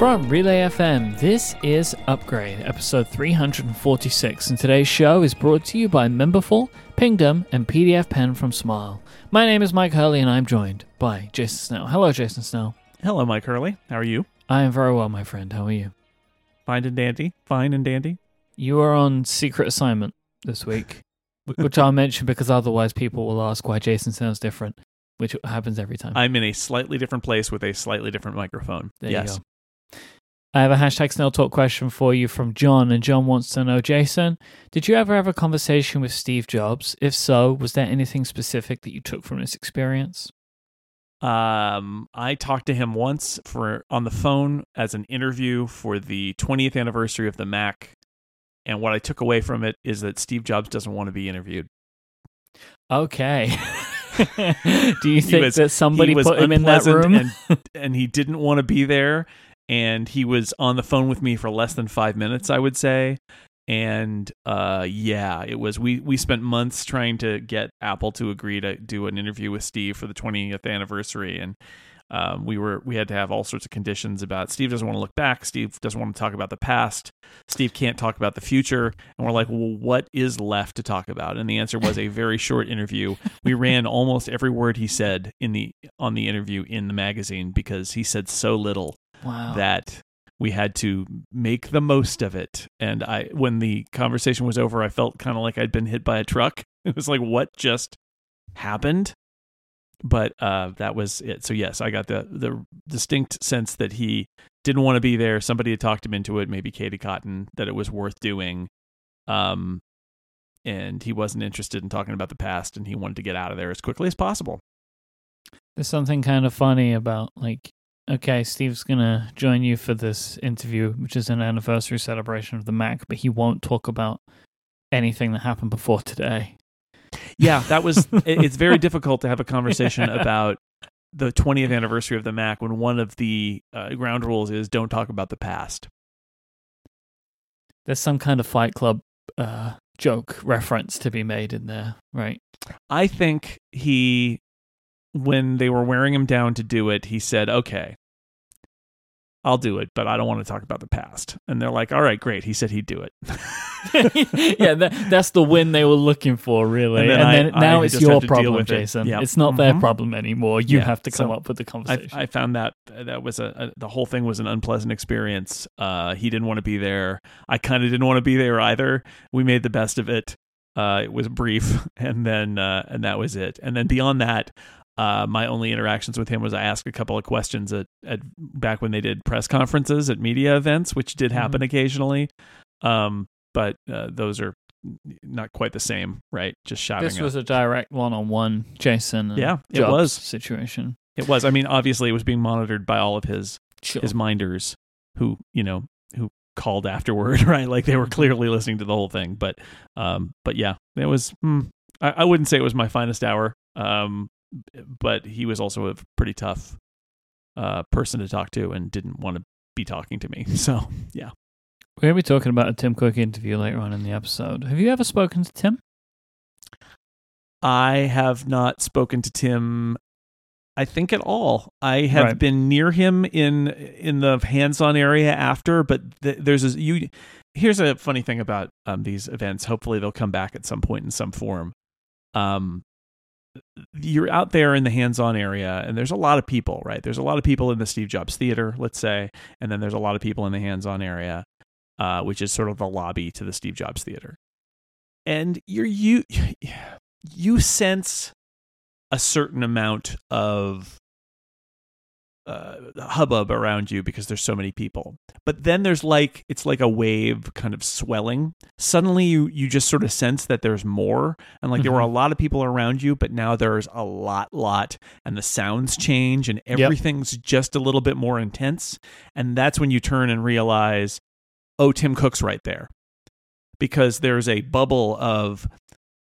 From Relay FM, this is Upgrade, episode 346, and today's show is brought to you by Memberful, Pingdom, and PDFpen from Smile. My name is Myke Hurley, and I'm joined by Jason Snell. Hello, Jason Snell. Hello, Myke Hurley. How are you? I am very well, my friend. How are you? Fine and dandy. Fine and dandy. You are on secret assignment this week, which I'll mention because otherwise people will ask why Jason sounds different, which happens every time. I'm in a slightly different place with a slightly different microphone. There yes. I have a hashtag Snell Talk question for you from John, and John wants to know, Jason, did you ever have a conversation with Steve Jobs? If so, was there anything specific that you took from this experience? Um, I talked to him once for on the phone as an interview for the 20th anniversary of the Mac, and what I took away from it is that Steve Jobs doesn't want to be interviewed. Okay. Do you think was- that somebody put him in that room? and and he didn't want to be there and he was on the phone with me for less than 5 minutes I would say. And uh yeah it was we we spent months trying to get Apple to agree to do an interview with Steve for the 20th anniversary. And um, we were we had to have all sorts of conditions about Steve doesn't want to look back. Steve doesn't want to talk about the past. Steve can't talk about the future. And we're like well what is left to talk about? And the answer was a very short interview. We ran almost every word he said in the on the interview in the magazine because he said so little wow. that we had to make the most of it. And i when the conversation was over i felt kind of like i'd been hit by a truck. It was like what just happened? But uh that was it. So yes i got the the distinct sense that he didn't want to be there. Somebody had talked him into it maybe katie cotton that it was worth doing. Um and he wasn't interested in talking about the past and he wanted to get out of there as quickly as possible. There's something kind of funny about, like, okay, Steve's going to join you for this interview, which is an anniversary celebration of the Mac, but he won't talk about anything that happened before today. yeah that was it's very difficult to have a conversation about the 20th anniversary of the mac when one of the uh, ground rules is don't talk about the past There's some kind of Fight Club uh, joke reference to be made in there, right? i think he when they were wearing him down to do it he said okay i'll do it but i don't want to talk about the past and they're like all right great he said he'd do it yeah, that, that's the win they were looking for, really. And And then then, I- now I it's your had to deal problem, it. Jason. Yeah. It's not their Mhm. problem anymore. You Yeah. have to come So up with the I, conversation. I found that that was a, a the whole thing was an unpleasant experience. Uh, he didn't want to be there. I kind of didn't want to be there either. We made the best of it. Uh, it was brief, and then uh, and that was it. And then beyond that, uh, my only interactions with him was I asked a couple of questions at, at back when they did press conferences at media events, which did happen occasionally. Um, but uh, those are not quite the same, right? Just shouting. this was a direct one-on-one Jason. Yeah, it was. situation. it was. I mean, obviously, it was being monitored by all of his Sure. his minders who you know who called afterward right like they were clearly listening to the whole thing but um but yeah it was hmm, I, I wouldn't say it was my finest hour um but he was also a pretty tough uh person to talk to and didn't want to be talking to me so yeah We're going to be talking about a Tim Cook interview later on in the episode. Have you ever spoken to Tim? i have not spoken to tim I think at all. I have Right. been near him in in the hands-on area after, but th- there's a you. Here's a funny thing about um, these events. Hopefully, they'll come back at some point in some form. Um, you're out there in the hands-on area, and there's a lot of people. Right, there's a lot of people in the Steve Jobs Theater, let's say, and then there's a lot of people in the hands-on area, uh, which is sort of the lobby to the Steve Jobs Theater. And you're you you sense a certain amount of uh, hubbub around you because there's so many people. But then there's like it's like a wave kind of swelling. Suddenly you you just sort of sense that there's more and like there were a lot of people around you but now there's a lot lot and the sounds change and everything's just a little bit more intense and that's when you turn and realize oh Tim Cook's right there. Because there's a bubble of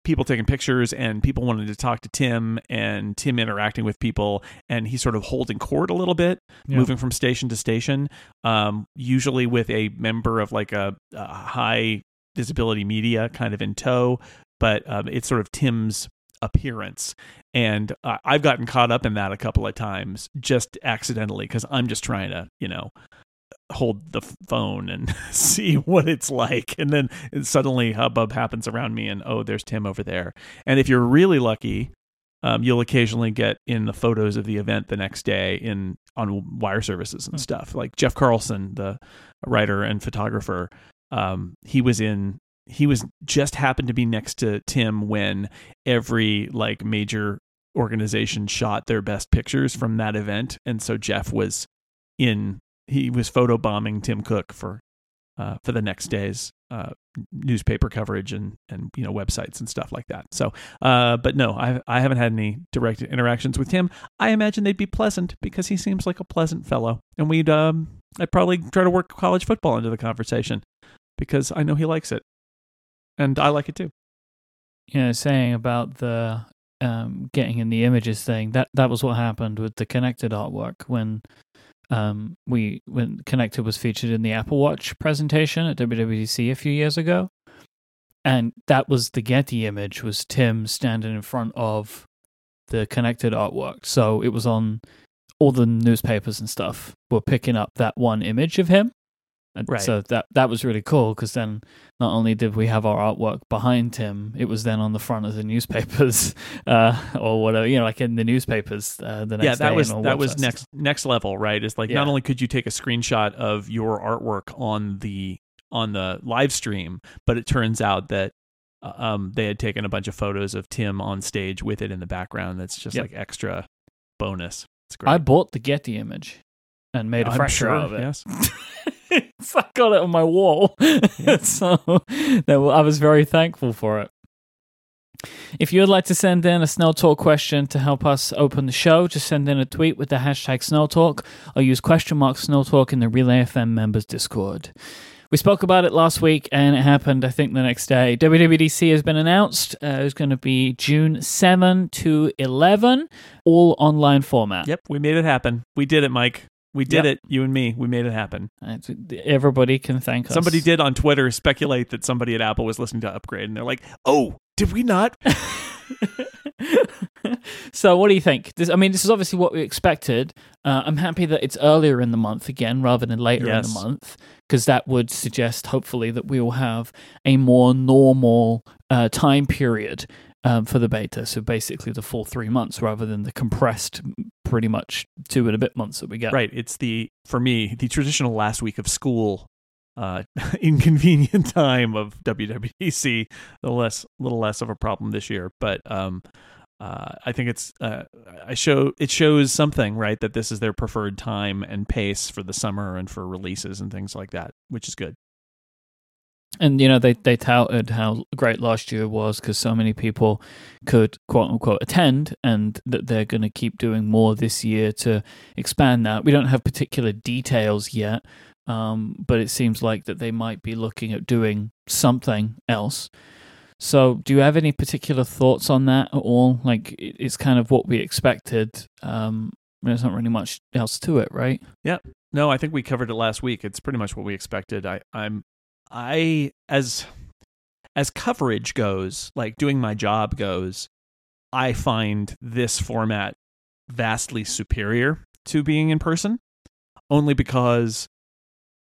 people taking pictures and people wanting to talk to Tim and Tim interacting with people and he's sort of holding court a little bit, Yeah. moving from station to station, um, usually with a member of like a, a high visibility media kind of in tow, but um, it's sort of Tim's appearance. And uh, I've gotten caught up in that a couple of times just accidentally because I'm just trying to, you know, hold the phone and see what it's like. And then suddenly hubbub happens around me, and oh, there's Tim over there. And if you're really lucky, um, you'll occasionally get in the photos of the event the next day in on wire services and stuff. Like Jeff Carlson, the writer and photographer, um, he was in. He was just happened to be next to Tim when every like major organization shot their best pictures from that event, and so Jeff was in he was photobombing Tim Cook for uh, for the next day's uh, newspaper coverage and and you know websites and stuff like that. So, uh, but no, I I haven't had any direct interactions with him. I imagine they'd be pleasant because he seems like a pleasant fellow, and we'd um I'd probably try to work college football into the conversation because I know he likes it, and I like it too. You know, saying about the um, getting in the images thing that that was what happened with the connected artwork when um, we when Connected was featured in the Apple Watch presentation at WWDC a few years ago, and that was the Getty image was Tim standing in front of the Connected artwork. So it was on all the newspapers and stuff were picking up that one image of him, and Right. So that that was really cool because then not only did we have our artwork behind him, it was then on the front of the newspapers uh, or whatever, you know, like in the newspapers uh, the next yeah, that was that was next next level, right? It's like Yeah. not only could you take a screenshot of your artwork on the on the live stream, but it turns out that uh, um, they had taken a bunch of photos of Tim on stage with it in the background. That's just Yep. like extra bonus. It's great. I bought the Getty image and made a fresher sure, out of it. Yes. so I got it on my wall. so that I was very thankful for it. If you would like to send in a Snell Talk question to help us open the show, just send in a tweet with the hashtag Snell Talk or use question mark Snell Talk in the Relay FM members Discord. We spoke about it last week and it happened, I think, the next day. WWDC has been announced. Uh, it's going to be June 7 to 11, all online format. Yep, we made it happen. We did it, Myke. We did Yep. it. You and me. We made it happen. Uh, Everybody can thank us. Somebody did on Twitter speculate that somebody at Apple was listening to Upgrade, and they're like, "Oh, did we not?" so what do you think this, i mean this is obviously what we expected uh, i'm happy that it's earlier in the month again rather than later in the month because that would suggest hopefully that we will have a more normal uh, time period um, for the beta so basically the full three months rather than the compressed pretty much two and a bit months that we get Right. It's the for me the traditional last week of school, uh, inconvenient time of WWDC. A less, little less of a problem this year, but um, uh, I think it's uh, I show it shows something right that this is their preferred time and pace for the summer and for releases and things like that, which is good. And you know they they touted how great last year was because so many people could quote unquote attend, and that they're going to keep doing more this year to expand that. We don't have particular details yet, um, but it seems like that they might be looking at doing something else. So, do you have any particular thoughts on that at all? Like, it's kind of what we expected. Um, there's not really much else to it, right? Yeah. No, I think we covered it last week. It's pretty much what we expected. I, I'm, I as as coverage goes, like doing my job goes, I find this format vastly superior to being in person, only because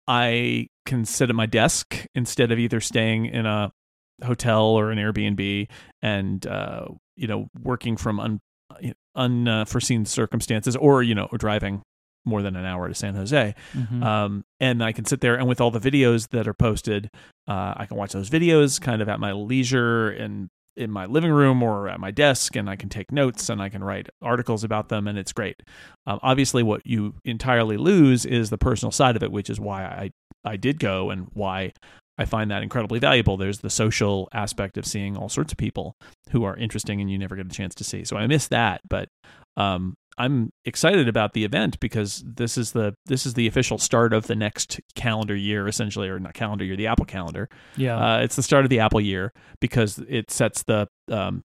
I can sit at my desk instead of either staying in a hotel or an Airbnb and uh, you know working from un, unforeseen circumstances, or you know, driving more than an hour to San Jose. Mm-hmm. Um, and I can sit there and with all the videos that are posted, uh, I can watch those videos kind of at my leisure and in my living room or at my desk, and I can take notes and I can write articles about them, and it's great. Um, obviously, what you entirely lose is the personal side of it, which is why I I did go and why I find that incredibly valuable. There's the social aspect of seeing all sorts of people who are interesting and you never get a chance to see. So I miss that, but um, I'm excited about the event because this is the this is the official start of the next calendar year, essentially, or not calendar year, the Apple calendar. yeah. Uh, it's the start of the Apple year because it sets the um,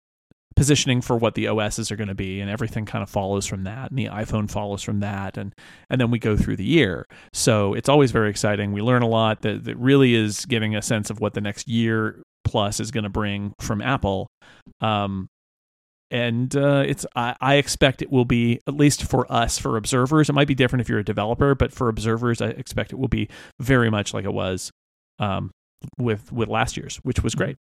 positioning for what the OSs are going to be, and everything kind of follows from that, and the iPhone follows from that, and and then we go through the year. So it's always very exciting. We learn a lot that that really is giving a sense of what the next year plus is going to bring from Apple. Um, and uh, it's I, I expect it will be at least for us for observers. It might be different if you're a developer, but for observers, I expect it will be very much like it was um, with with last year's, which was great.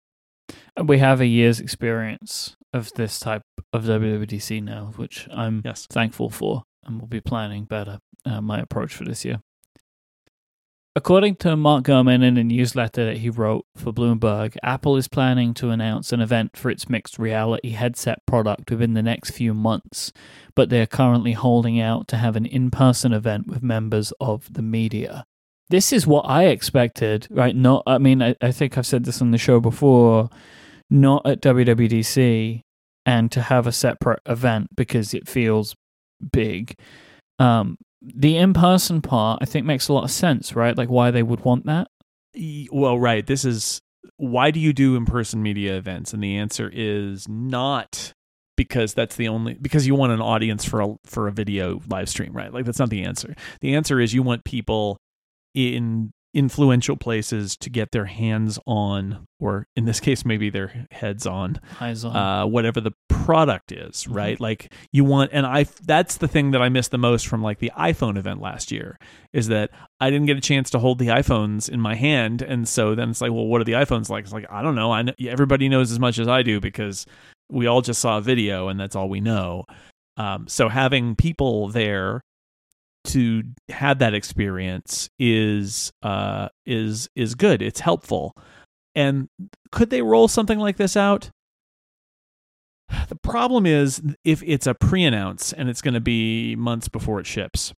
We have a year's experience of this type of WWDC now, which I'm Yes. thankful for, and we'll be planning better uh, my approach for this year. According to Mark Gurman in a newsletter that he wrote for Bloomberg, Apple is planning to announce an event for its mixed reality headset product within the next few months, but they're currently holding out to have an in person event with members of the media. This is what I expected, right? Not, I mean, I, I think I've said this on the show before, not at WWDC and to have a separate event because it feels big. Um, the in person part, I think, makes a lot of sense, right? Like why they would want that. Well, right. This is why do you do in person media events? And the answer is not because that's the only because you want an audience for a for a video live stream, right? Like that's not the answer. The answer is you want people in influential places to get their hands on or in this case maybe their heads on Eyes on. uh, whatever the product is, right? Like you want, and I that's the thing that I missed the most from like the iPhone event last year is that I didn't get a chance to hold the iPhones in my hand, and so then it's like, well, what are the iPhones like? It's like I don't know. I know, everybody knows as much as I do because we all just saw a video, and that's all we know. Um, so having people there to have that experience is uh is is good. It's helpful. And could they roll something like this out? The problem is if it's a pre-announce and it's going to be months before it ships,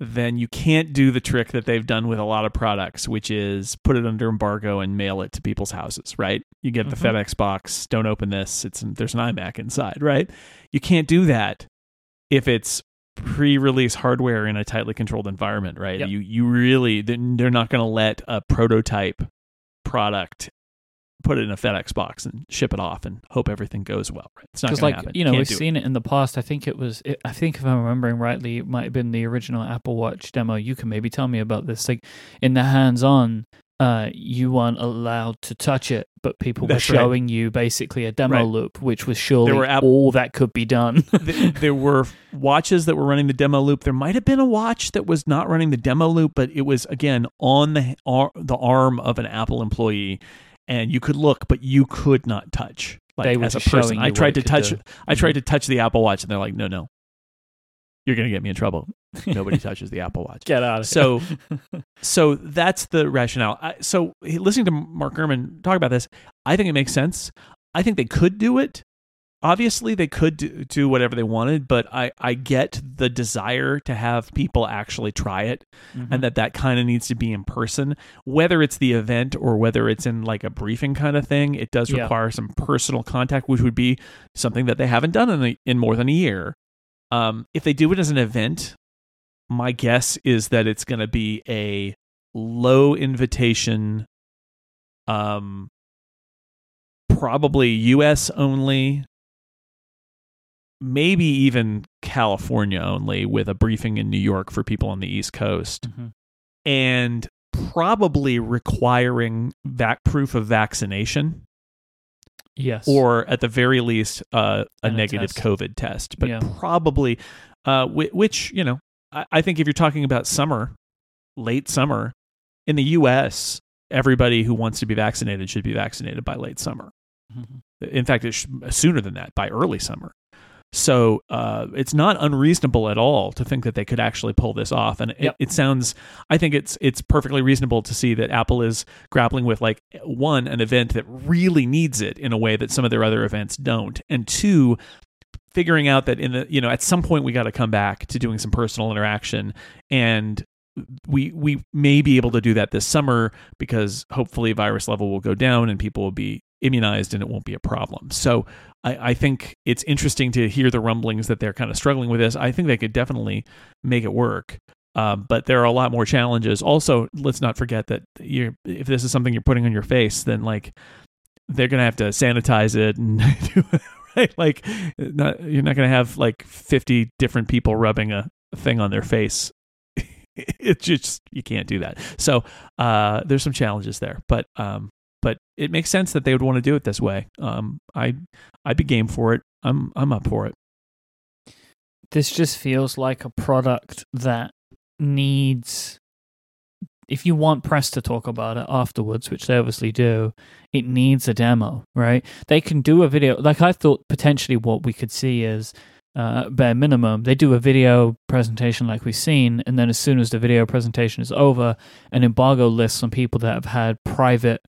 then you can't do the trick that they've done with a lot of products, which is put it under embargo and mail it to people's houses, right? You get the Mhm. FedEx box, don't open this, it's there's an iMac inside, right? You can't do that if it's pre-release hardware in a tightly controlled environment, right? Yep. You you really they're not going to let a prototype product put it in a FedEx box and ship it off and hope everything goes well. Right? It's not going like, to happen. you know, Can't we've do it. seen it in the past. I think it was, it, I think if I'm remembering rightly, it might have been the original Apple Watch demo. You can maybe tell me about this. Like, in the hands on, uh, you weren't allowed to touch it, but people That's were right. showing you basically a demo Right. loop, which was surely app- all that could be done. Th- there were watches that were running the demo loop. There might have been a watch that was not running the demo loop, but it was again on the ar- the arm of an Apple employee, and you could look, but you could not touch. Like They were as a person, I tried to touch. do. Mm-hmm. I tried to touch the Apple Watch, and they're like, "No, no, you're going to get me in trouble. Nobody touches the Apple Watch." Get out of So- here. so that's the rationale. I, so listening to Mark Gurman talk about this, I think it makes sense. I think they could do it. Obviously, they could do, do whatever they wanted, but I, I get the desire to have people actually try it Mhm. and that that kind of needs to be in person whether it's the event or whether it's in like a briefing kind of thing it does Yeah. require some personal contact which would be something that they haven't done in, a, in more than a year um, if they do it as an event my guess is that it's going to be a low invitation um probably us only maybe even california only with a briefing in new york for people on the east coast Mhm. and probably requiring vac proof of vaccination yes. or at the very least uh, a And a negative test. COVID test. But Yeah. probably, uh, whi- which you know, I, I think if you're talking about summer, late summer in the U.S., everybody who wants to be vaccinated should be vaccinated by late summer. Mhm. In fact, it's sooner than that, by early summer. So uh, it's not unreasonable at all to think that they could actually pull this off, and Yep. it, it sounds. I think it's it's perfectly reasonable to see that Apple is grappling with like one an event that really needs it in a way that some of their other events don't, and two figuring out that in the you know at some point we got to come back to doing some personal interaction and we we may be able to do that this summer because hopefully virus level will go down and people will be immunized and it won't be a problem. So I, I think it's interesting to hear the rumblings that they're kind of struggling with this. I think they could definitely make it work. Um, but there are a lot more challenges. Also, let's not forget that if this is something you're putting on your face, then like they're gonna have to sanitize it and right, like not, you're not gonna have like 50 different people rubbing a thing on their face it just you can't do that so uh there's some challenges there but um but it makes sense that they would want to do it this way. Um, I I'd be game for it. I'm I'm up for it. This just feels like a product that needs if you want press to talk about it afterwards, which they obviously do, it needs a demo, right? They can do a video. Like I thought potentially what we could see is uh, bare minimum, they do a video presentation like we've seen, and then as soon as the video presentation is over, an embargo lists on people that have had private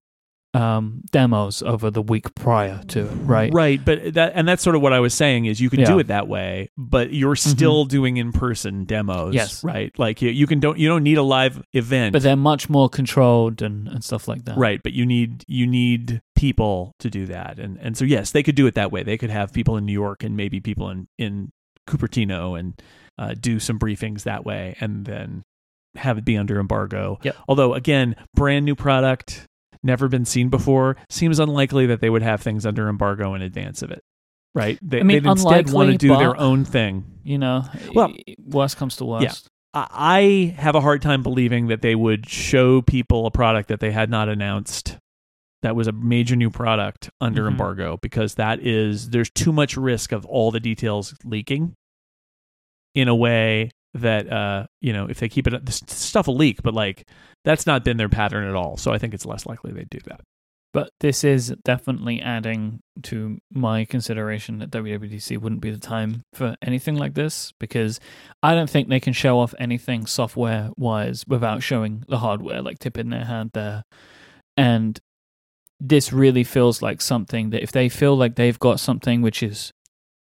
um, demos over the week prior to it, right? Right, but that and that's sort of what I was saying is you can Yeah. do it that way, but you're still doing in person demos. Yes. right. Like you, you can don't you don't need a live event, But they're much more controlled and, and stuff like that. right. But you need you need people to do that, and and so yes, they could do it that way. They could have people in New York and maybe people in in Cupertino and uh, do some briefings that way, and then have it be under embargo. Yep. Although again, brand new product, never been seen before, seems unlikely that they would have things under embargo in advance of it. Right? They, I mean, instead want to do their own thing. You know, Well- worst comes to worst. I I have a hard time believing that they would show people a product that they had not announced that was a major new product under Mhm. embargo because that is there's too much risk of all the details leaking in a way that uh you know if they keep it this stuff will leak but like that's not been their pattern at all so i think it's less likely they'd do that But this is definitely adding to my consideration that WWDC wouldn't be the time for anything like this because I don't think they can show off anything software wise without showing the hardware, like tip in their hand there. And this really feels like something that if they feel like they've got something which is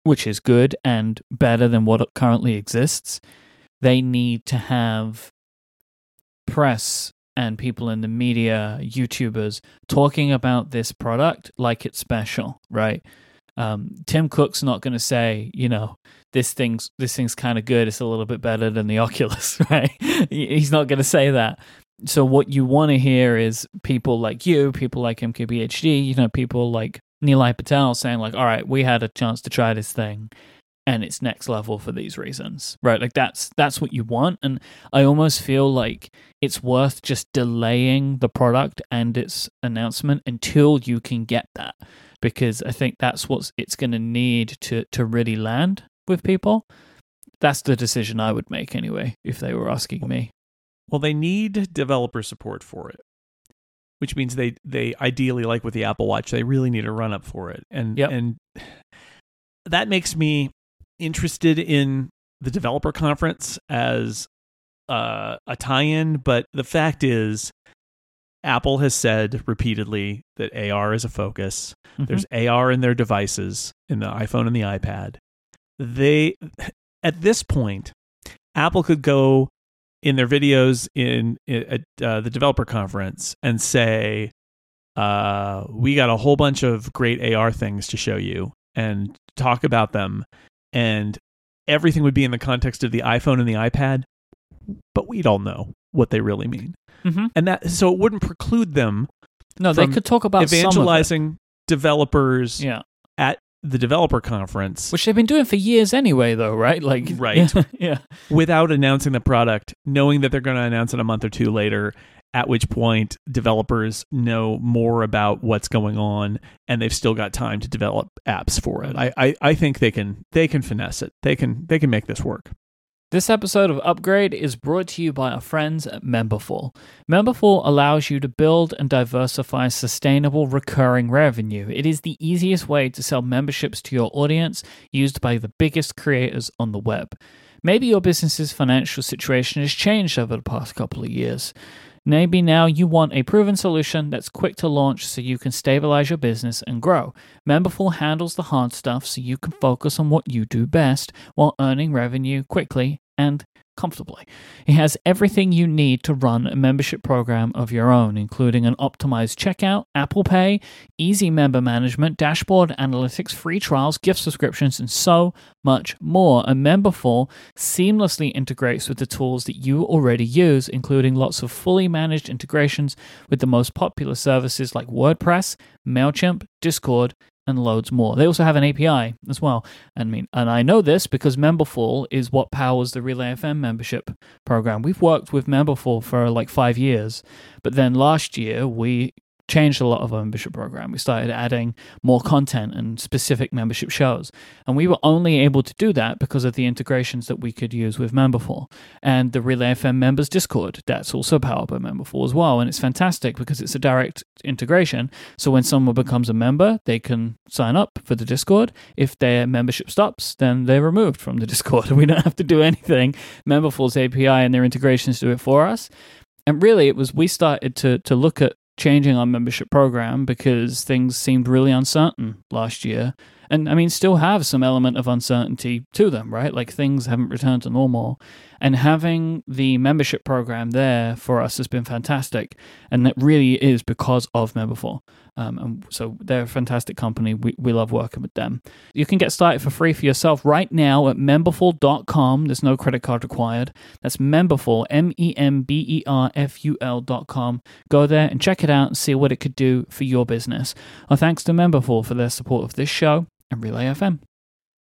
which is good and better than what currently exists, they need to have press and people in the media, YouTubers, talking about this product like it's special, right? Um, Tim Cook's not going to say, you know, this thing's this thing's kind of good. It's a little bit better than the Oculus, right? He's not going to say that. So what you want to hear is people like you, people like MKBHD, you know, people like Nilay Patel saying like, "All right, we had a chance to try this thing." And it's next level for these reasons, right? Like that's that's what you want, and I almost feel like it's worth just delaying the product and its announcement until you can get that because I think that's what it's going to need to to really land with people. That's the decision I would make anyway if they were asking me. well they need developer support for it which means they they ideally like with the apple watch they really need a run up for it and Yep. and that makes me interested in the developer conference as uh, a tie-in but the fact is apple has said repeatedly that ar is a focus. Mhm. there's ar in their devices in the iphone and the ipad. They at this point apple could go in their videos in, in at uh, the developer conference and say uh, we got a whole bunch of great ar things to show you and talk about them and everything would be in the context of the iphone and the ipad but we'd all know what they really mean Mhm. and that so it wouldn't preclude them no, they could talk about evangelizing developers Yeah, at the developer conference which they've been doing for years anyway, though, right? Like, Right. yeah, without announcing the product, knowing that they're going to announce it a month or two later, at which point developers know more about what's going on and they've still got time to develop apps for it. I, I, I think they can they can finesse it. They can they can make this work. This episode of Upgrade is brought to you by our friends at Memberful. Memberful allows you to build and diversify sustainable recurring revenue. It is the easiest way to sell memberships to your audience used by the biggest creators on the web. Maybe your business's financial situation has changed over the past couple of years. Maybe now you want a proven solution that's quick to launch so you can stabilize your business and grow. Memberful handles the hard stuff so you can focus on what you do best while earning revenue quickly and comfortably. It has everything you need to run a membership program of your own, including an optimized checkout, Apple Pay, easy member management, dashboard analytics, free trials, gift subscriptions, and so much more. And Memberful seamlessly integrates with the tools that you already use, including lots of fully managed integrations with the most popular services like WordPress, MailChimp, Discord, and loads more. They also have an API as well. I mean, and I know this because Memberful is what powers the Relay FM membership program. We've worked with Memberful for like five years, but then last year we changed a lot of our membership program. We started adding more content and specific membership shows. And we were only able to do that because of the integrations that we could use with Memberful. And the Relay FM members Discord, that's also powered by Memberful as well. And it's fantastic because it's a direct integration. So when someone becomes a member, they can sign up for the Discord. If their membership stops, then they're removed from the Discord. We don't have to do anything. Memberful's API and their integrations do it for us. And really, it was we started to to look at changing our membership program because things seemed really uncertain last year. And I mean, still have some element of uncertainty to them, right? Like things haven't returned to normal. And having the membership program there for us has been fantastic. And that really is because of Memberful. Um, and so they're a fantastic company. We, we love working with them. You can get started for free for yourself right now at memberful.com. There's no credit card required. That's memberful, M E M B E R F U L.com. Go there and check it out and see what it could do for your business. Our thanks to Memberful for their support of this show and Relay FM.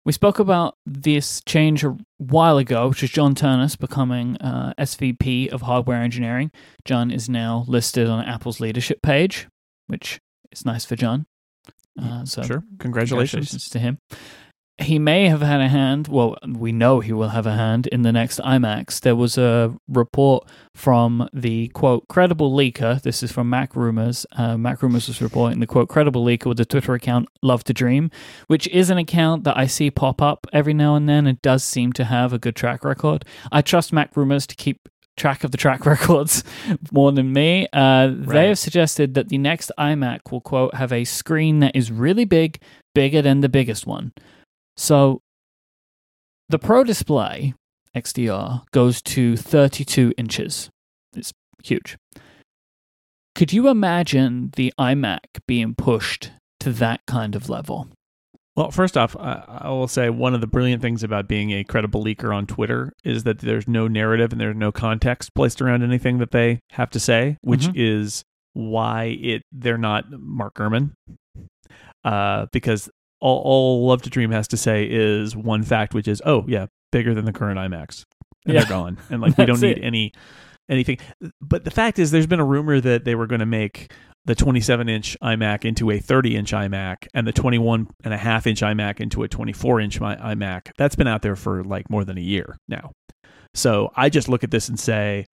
We spoke about this change a while ago, which is John Ternus becoming uh, SVP of hardware engineering. John is now listed on Apple's leadership page, which is nice for John. Uh, so sure, congratulations. congratulations to him he may have had a hand. Well, we know he will have a hand in the next iMacs. There was a report from the quote credible leaker. This is from MacRumors. Uh, MacRumors was reporting the quote credible leaker with the Twitter account Love to Dream, which is an account that I see pop up every now and then. It does seem to have a good track record. I trust MacRumors to keep track of the track records more than me. Uh, right. They have suggested that the next iMac will quote have a screen that is really big, bigger than the biggest one. So the Pro Display XDR goes to 32 inches. It's huge. Could you imagine the iMac being pushed to that kind of level? Well, first off, I, will say one of the brilliant things about being a credible leaker on Twitter is that there's no narrative and there's no context placed around anything that they have to say, which mm-hmm. is why it they're not Mark Gurman. Uh, because all, all Love to Dream has to say is one fact, which is, oh yeah, bigger than the current iMacs, and yeah. they're gone, and like we don't need it. any anything. But the fact is, there's been a rumor that they were going to make the 27 inch iMac into a 30 inch iMac and the 21 and a half inch iMac into a 24 inch iMac. That's been out there for like more than a year now. So I just look at this and say,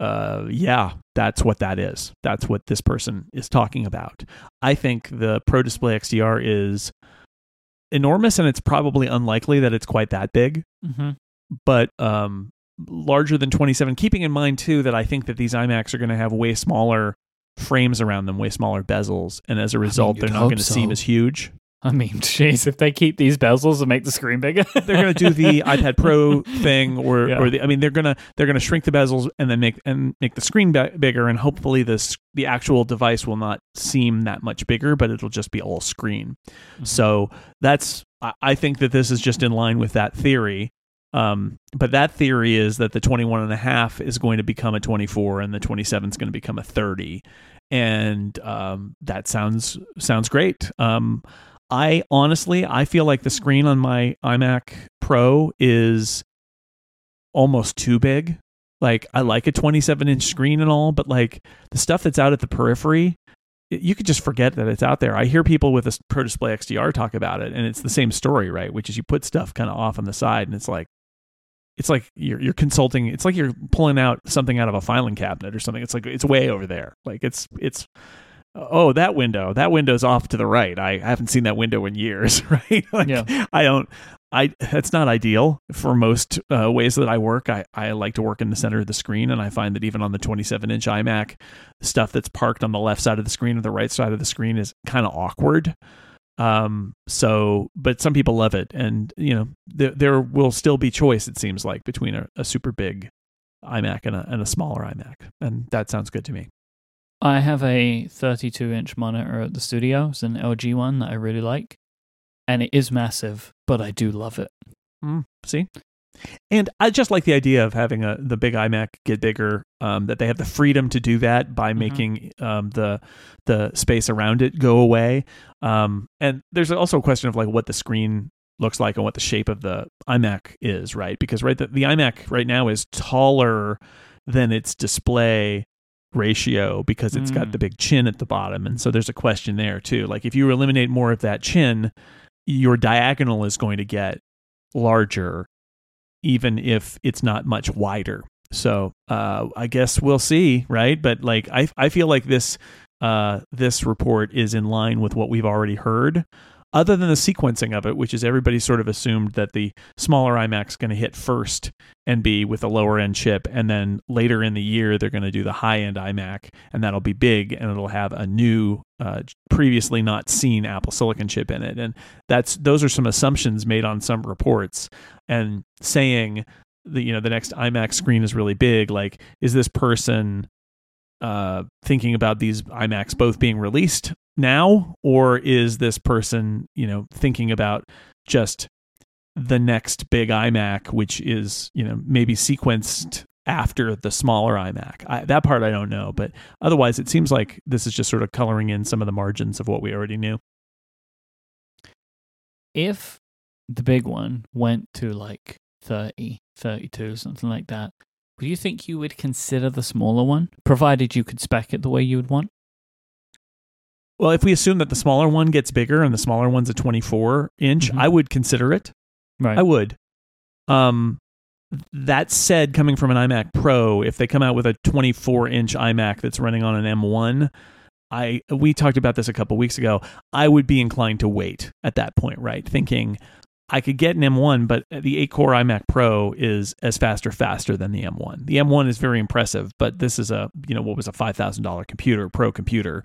uh, yeah, that's what that is. That's what this person is talking about. I think the Pro Display XDR is enormous, and it's probably unlikely that it's quite that big. Mm-hmm. But um, larger than 27. Keeping in mind too that I think that these iMacs are going to have way smaller frames around them, way smaller bezels, and as a result, I mean, they're not going to so. seem as huge. I mean, jeez, if they keep these bezels and make the screen bigger, they're going to do the iPad Pro thing, or yeah. or the, I mean, they're gonna they're gonna shrink the bezels and then make and make the screen b- bigger, and hopefully this the actual device will not seem that much bigger, but it'll just be all screen. Mm-hmm. So that's I think that this is just in line with that theory. Um, but that theory is that the 21 and a half is going to become a 24 and the 27 is going to become a 30 and um, that sounds sounds great um, I honestly, I feel like the screen on my iMac Pro is almost too big. Like I like a 27 inch screen and all, but like the stuff that's out at the periphery, you could just forget that it's out there. I hear people with a Pro Display XDR talk about it, and it's the same story, right? Which is you put stuff kind of off on the side, and it's like, it's like you're you're consulting. It's like you're pulling out something out of a filing cabinet or something. It's like it's way over there. Like it's it's oh that window that window's off to the right i haven't seen that window in years right like, yeah. i don't i that's not ideal for most uh, ways that i work I, I like to work in the center of the screen and i find that even on the 27 inch imac stuff that's parked on the left side of the screen or the right side of the screen is kind of awkward um so but some people love it and you know there, there will still be choice it seems like between a, a super big imac and a, and a smaller imac and that sounds good to me I have a 32 inch monitor at the studio. It's an LG one that I really like. And it is massive, but I do love it. Mm, see? And I just like the idea of having a the big iMac get bigger. Um, that they have the freedom to do that by mm-hmm. making um, the the space around it go away. Um, and there's also a question of like what the screen looks like and what the shape of the iMac is, right? Because right the, the iMac right now is taller than its display ratio because it's got Mm. the big chin at the bottom. And so there's a question there too. Like if you eliminate more of that chin, your diagonal is going to get larger, even if it's not much wider. So uh, I guess we'll see, right? But like I I feel like this uh, this report is in line with what we've already heard. Other than the sequencing of it, which is everybody sort of assumed that the smaller iMac's going to hit first and be with a lower end chip, and then later in the year they're going to do the high end iMac, and that'll be big, and it'll have a new, uh, previously not seen Apple Silicon chip in it, and that's those are some assumptions made on some reports, and saying the you know the next iMac screen is really big. Like, is this person uh, thinking about these iMacs both being released now, or is this person, you know, thinking about just the next big iMac, which is, you know, maybe sequenced after the smaller iMac? I, that part I don't know, but otherwise, it seems like this is just sort of coloring in some of the margins of what we already knew. If the big one went to like 30, 32, something like that, do you think you would consider the smaller one, provided you could spec it the way you would want? Well, if we assume that the smaller one gets bigger and the smaller one's a 24 inch, Mhm. I would consider it. Right. I would. Um, that said, coming from an iMac Pro, if they come out with a 24 inch iMac that's running on an M1, I we talked about this a couple weeks ago. I would be inclined to wait at that point, right? Thinking I could get an M1, but the 8 core iMac Pro is as fast or faster than the M1. The M1 is very impressive, but this is a you know what was a five thousand dollar computer, pro computer.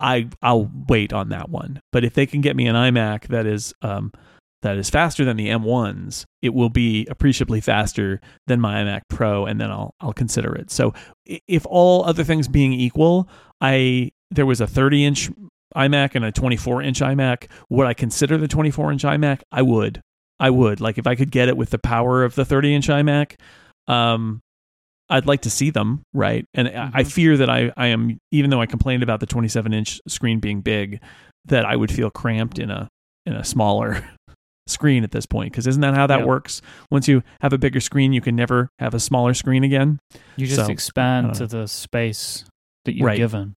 I I'll wait on that one. But if they can get me an iMac that is um, that is faster than the M1s, it will be appreciably faster than my iMac Pro, and then I'll I'll consider it. So if all other things being equal, I there was a 30 inch iMac and a 24 inch iMac. Would I consider the 24 inch iMac? I would. I would. Like if I could get it with the power of the 30 inch iMac, um, I'd like to see them, right? And I I mm-hmm. fear that I, I am, even though I complained about the 27 inch screen being big, that I would feel cramped in a in a smaller screen at this point. Because isn't that how that Yeah. works? Once you have a bigger screen, you can never have a smaller screen again. You just So, expand to the space that you're Right. given.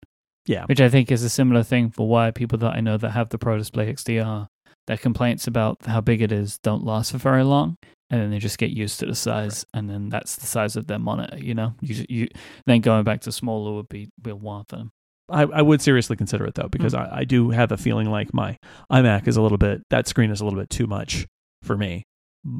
Yeah. Which I think is a similar thing for why people that I know that have the Pro Display XDR, their complaints about how big it is don't last for very long. And then they just get used to the size, and then that's the size of their monitor. You know, you, you then going back to smaller would be while for them. I, I would seriously consider it though, because Hmm. I, I do have a feeling like my iMac is a little bit, that screen is a little bit too much for me.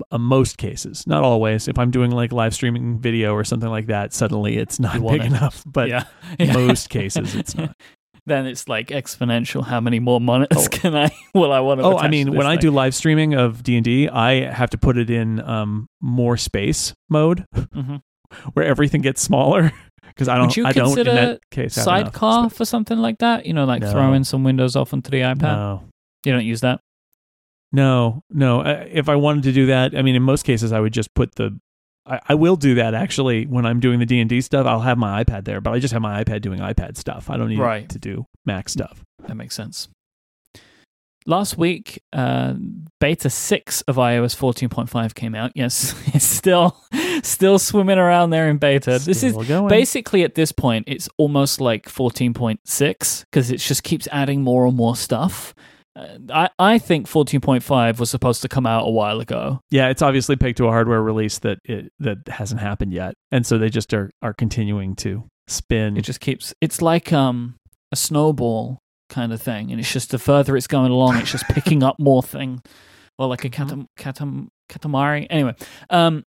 Uh, most cases, not always. If I'm doing like live streaming video or something like that, suddenly it's not big it. enough. But yeah, most cases, it's not. then it's like exponential. How many more monitors Oh. can I? Will I want to? Oh, I mean, when I do live streaming of D and D, I have to put it in um, more space mode, hmm where everything gets smaller. Because I don't, Would you I don't in consider that case sidecar for something like that, you know, like No. throwing some Windows off onto the iPad. No, You don't use that. no, no. Uh, If I wanted to do that, I mean, in most cases, I would just put the. I, I will do that actually when I'm doing the D and D stuff. I'll have my iPad there, but I just have my iPad doing iPad stuff. I don't need Right. to do Mac stuff. That makes sense. Last week, uh, beta six of iOS 14.5 came out. Yes, it's still still swimming around there in beta. this is going. basically at this point, it's almost like 14.6 because it just keeps adding more and more stuff. I I think 14.5 was supposed to come out a while ago. Yeah, it's obviously pegged to a hardware release that it, that hasn't happened yet, and so they just are are continuing to spin. It just keeps. It's like um a snowball kind of thing, and it's just the further it's going along, it's just picking up more thing, or like a katam katam katamari. Anyway, um,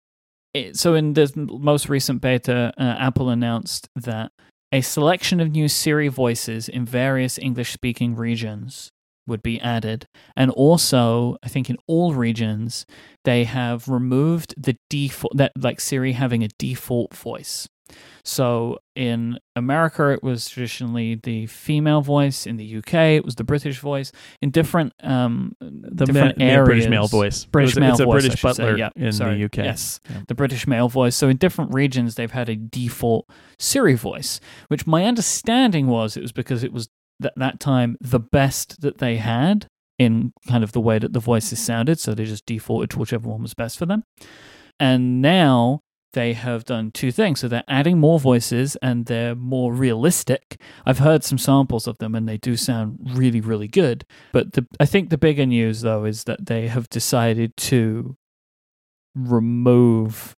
it, so in the most recent beta, uh, Apple announced that a selection of new Siri voices in various English-speaking regions would be added, and also I think in all regions they have removed the default that like Siri having a default voice. So in America, it was traditionally the female voice. In the UK, it was the British voice. In different um, the different ma- areas, British male voice. British It was- male it's a voice, British say. butler Yeah, in sorry. the UK. Yes, Yeah. the British male voice. So in different regions, they've had a default Siri voice, which my understanding was it was because it was at that time the best that they had in kind of the way that the voices sounded. So they just defaulted to whichever one was best for them. And now they have done two things. So they're adding more voices and they're more realistic. I've heard some samples of them and they do sound really, really good. But the, I think the bigger news, though, is that they have decided to remove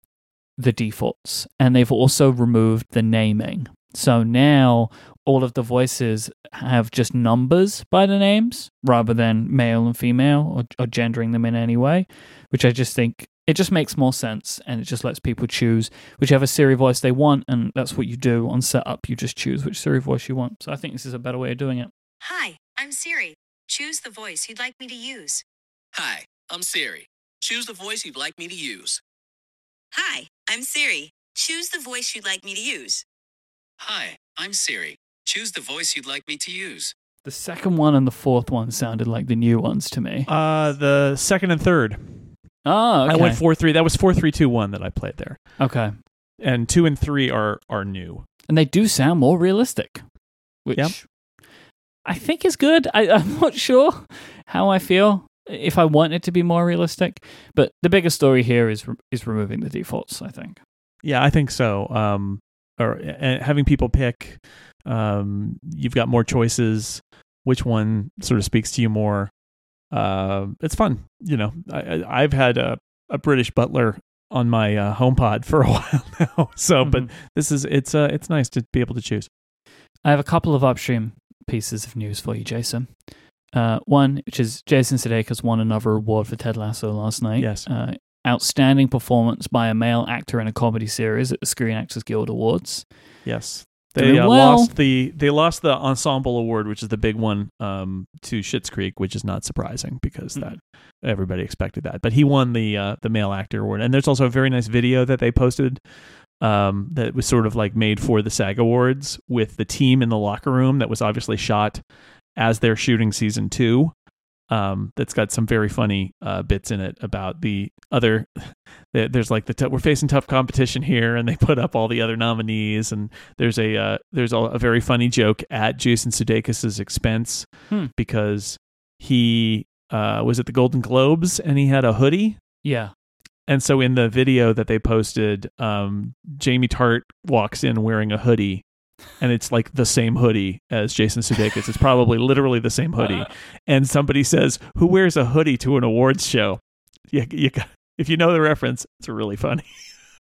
the defaults and they've also removed the naming. So now all of the voices have just numbers by the names rather than male and female or, or gendering them in any way, which I just think it just makes more sense and it just lets people choose whichever Siri voice they want. And that's what you do on setup. You just choose which Siri voice you want. So I think this is a better way of doing it. Hi, I'm Siri. Choose the voice you'd like me to use. Hi, I'm Siri. Choose the voice you'd like me to use. Hi, I'm Siri. Choose the voice you'd like me to use. Hi, I'm Siri. Choose the voice you'd like me to use. The second one and the fourth one sounded like the new ones to me. Uh, the second and third. Oh, okay. I went four three. That was four three two one that I played there, Okay. and two and three are are new. And they do sound more realistic, which Yep. I think is good. I, I'm not sure how I feel if I want it to be more realistic, but the bigger story here is is removing the defaults. I think. Yeah, I think so. Um, or uh, having people pick, um, you've got more choices. Which one sort of speaks to you more? Uh, it's fun. You know, I, I, I've had a, a British butler on my uh, HomePod for a while now. So, but Mhm. this is it's uh it's nice to be able to choose. I have a couple of upstream pieces of news for you, Jason. Uh, one, which is Jason Sudeikis won another award for Ted Lasso last night. Yes. Uh, outstanding performance by a male actor in a comedy series at the Screen Actors Guild Awards. Yes. They uh, well. lost the they lost the ensemble award, which is the big one, um, to Schitt's Creek, which is not surprising because Mhm. that everybody expected that. But he won the uh, the male actor award, and there's also a very nice video that they posted um, that was sort of like made for the SAG Awards with the team in the locker room that was obviously shot as they're shooting season two. Um, that's got some very funny uh, bits in it about the other. There's like the t- we're facing tough competition here, and they put up all the other nominees, and there's a uh, there's a, a very funny joke at Jason Sudeikis' expense Hmm. because he uh, was at the Golden Globes and he had a hoodie, Yeah. and so in the video that they posted, um, Jamie Tartt walks in wearing a hoodie. And it's like the same hoodie as Jason Sudeikis. It's probably literally the same hoodie. And somebody says, "Who wears a hoodie to an awards show?" You, you, if you know the reference, it's really funny.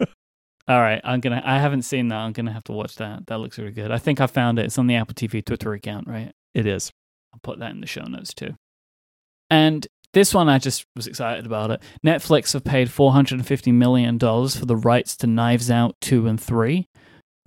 All right, I'm gonna. I haven't seen that. I'm gonna have to watch that. That looks really good. I think I found it. It's on the Apple TV Twitter account, right? It is. I'll put that in the show notes too. And this one, I just was excited about it. Netflix have paid 450 million dollars for the rights to Knives Out two and three.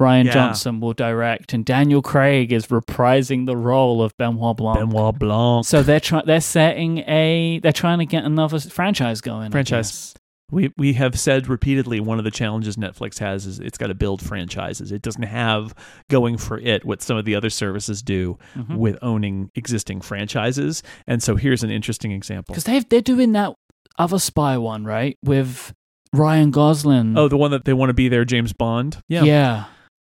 Rian Yeah. Johnson will direct, and Daniel Craig is reprising the role of Benoit Blanc. Benoit Blanc. So they're trying. They're setting a. They're trying to get another franchise going. Franchise. we we have said repeatedly one of the challenges Netflix has is it's got to build franchises. It doesn't have going for it what some of the other services do Mhm. with owning existing franchises. And so here's an interesting example. Because they've they're doing that other spy one, right? With Ryan Gosling. Oh, the one that they want to be their James Bond. Yeah. yeah.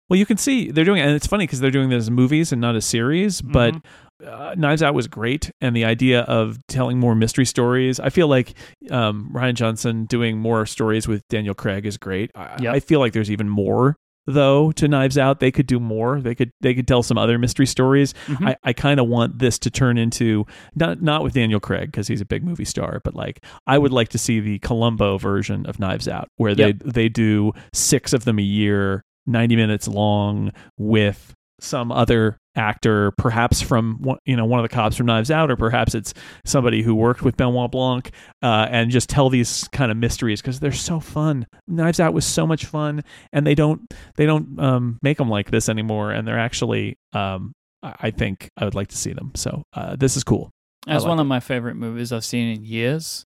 Well, you can see they're doing, and it's funny because they're doing this as movies and not a series. But Mhm. uh, Knives Out was great, and the idea of telling more mystery stories. I feel like um, Rian Johnson doing more stories with Daniel Craig is great. I, Yep. I feel like there's even more though to Knives Out. They could do more. They could they could tell some other mystery stories. Mhm. I, I kind of want this to turn into not not with Daniel Craig because he's a big movie star, but like I would like to see the Columbo version of Knives Out where Yep. they they do six of them a year, ninety minutes long, with some other actor, perhaps from you know one of the cops from Knives Out, or perhaps it's somebody who worked with Benoit Blanc, uh, and just tell these kind of mysteries because they're so fun. Knives Out was so much fun, and they don't they don't um, make them like this anymore, and they're actually um, I think I would like to see them. So uh, this is cool. That's like one of my favorite movies I've seen in years,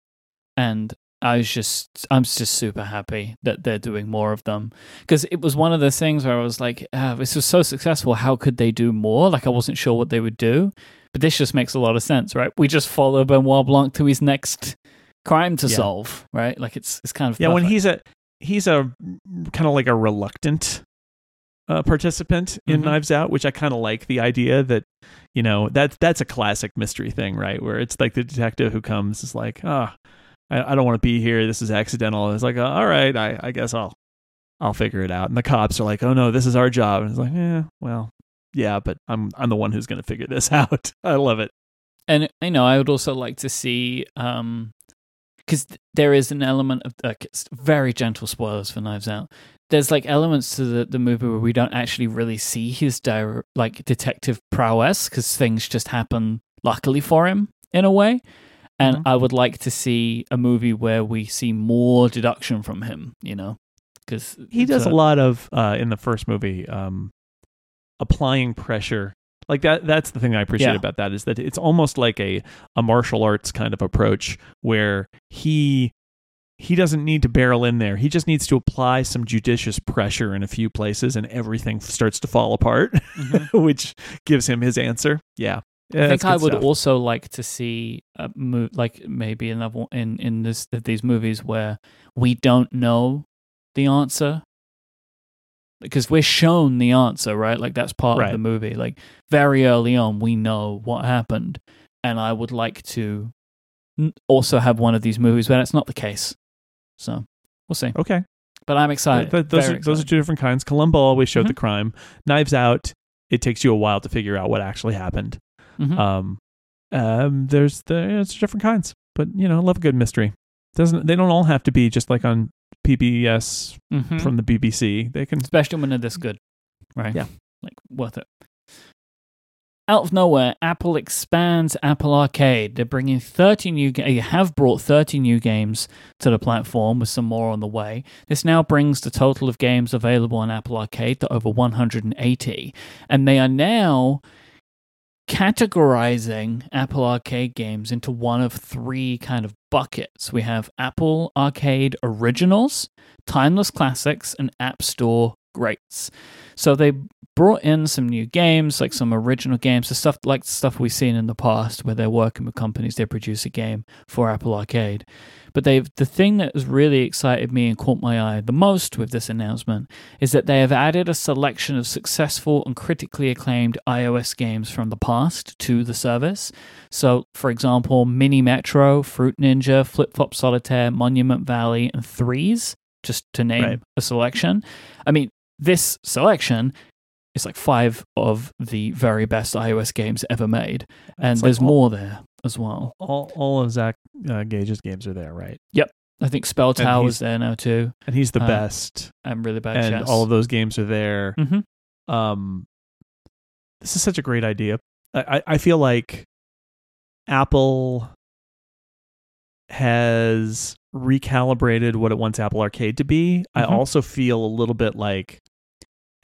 and I was just I'm just super happy that they're doing more of them because it was one of those things where I was like, ah, this was so successful. How could they do more? Like I wasn't sure what they would do, but this just makes a lot of sense, right? We just follow Benoit Blanc to his next crime to Yeah. solve, right? Like it's it's kind of Yeah, when he's a he's a kind of like a reluctant uh, participant in Mhm. Knives Out, which I kind of like the idea that you know that's that's a classic mystery thing, right? Where it's like the detective who comes is like, ah, I, I don't want to be here. This is accidental. It's like, all right, I, I guess I'll I'll figure it out. And the cops are like, oh no, this is our job. And it's like, yeah, well, yeah, but I'm I'm the one who's going to figure this out. I love it. And you know, I would also like to see um because there is an element of like very gentle spoilers for Knives Out. There's like elements to the, the movie where we don't actually really see his di- like detective prowess because things just happen luckily for him in a way. And Mhm. I would like to see a movie where we see more deduction from him. You know, because He does a lot of uh, in the first movie, um, applying pressure. Like that. That's the thing I appreciate Yeah. about that is that it's almost like a a martial arts kind of approach where he he doesn't need to barrel in there. He just needs to apply some judicious pressure in a few places, and everything starts to fall apart, which gives him his answer. Yeah. I think I would also like to see a mo- like maybe another in in this these movies where we don't know the answer because we're shown the answer, right? Like that's part of the movie. Like very early on, we know what happened, and I would like to also have one of these movies where that's not the case. So we'll see. okay. But I'm excited. Th- those Very are those are two different kinds. Columbo always showed Mhm. the crime. Knives Out. It takes you a while to figure out what actually happened. Mhm. Um, um, there's the it's different kinds, but you know, love a good mystery. Doesn't they don't all have to be just like on PBS Mhm. from the BBC. They can especially when they're this good, right? Yeah. like worth it. Out of nowhere, Apple expands Apple Arcade. They're bringing 30 new. Ga- have brought 30 new games to the platform, with some more on the way. This now brings the total of games available on Apple Arcade to over 180, and they are now categorizing Apple Arcade games into one of three kind of buckets. We have Apple Arcade Originals, Timeless Classics, and App Store Greats. So they brought in some new games, like some original games, the stuff like stuff we've seen in the past where they're working with companies they produce a game for Apple Arcade. But they've the thing that has really excited me and caught my eye the most with this announcement is that they have added a selection of successful and critically acclaimed iOS games from the past to the service. So, for example, Mini Metro, Fruit Ninja, Flip Flop Solitaire, Monument Valley, and Threes, just to name Right. a selection. I mean, this selection is like five of the very best iOS games ever made, and like there's more there as well. all all of Zach uh, Gage's games are there, right? Yep. I think Spell Tower is there now too. And he's the Uh, best, And really bad and chess. all of those games are there. hmm um this is such a great idea i i I feel like apple has recalibrated what it wants apple arcade to be i Mhm. also feel a little bit like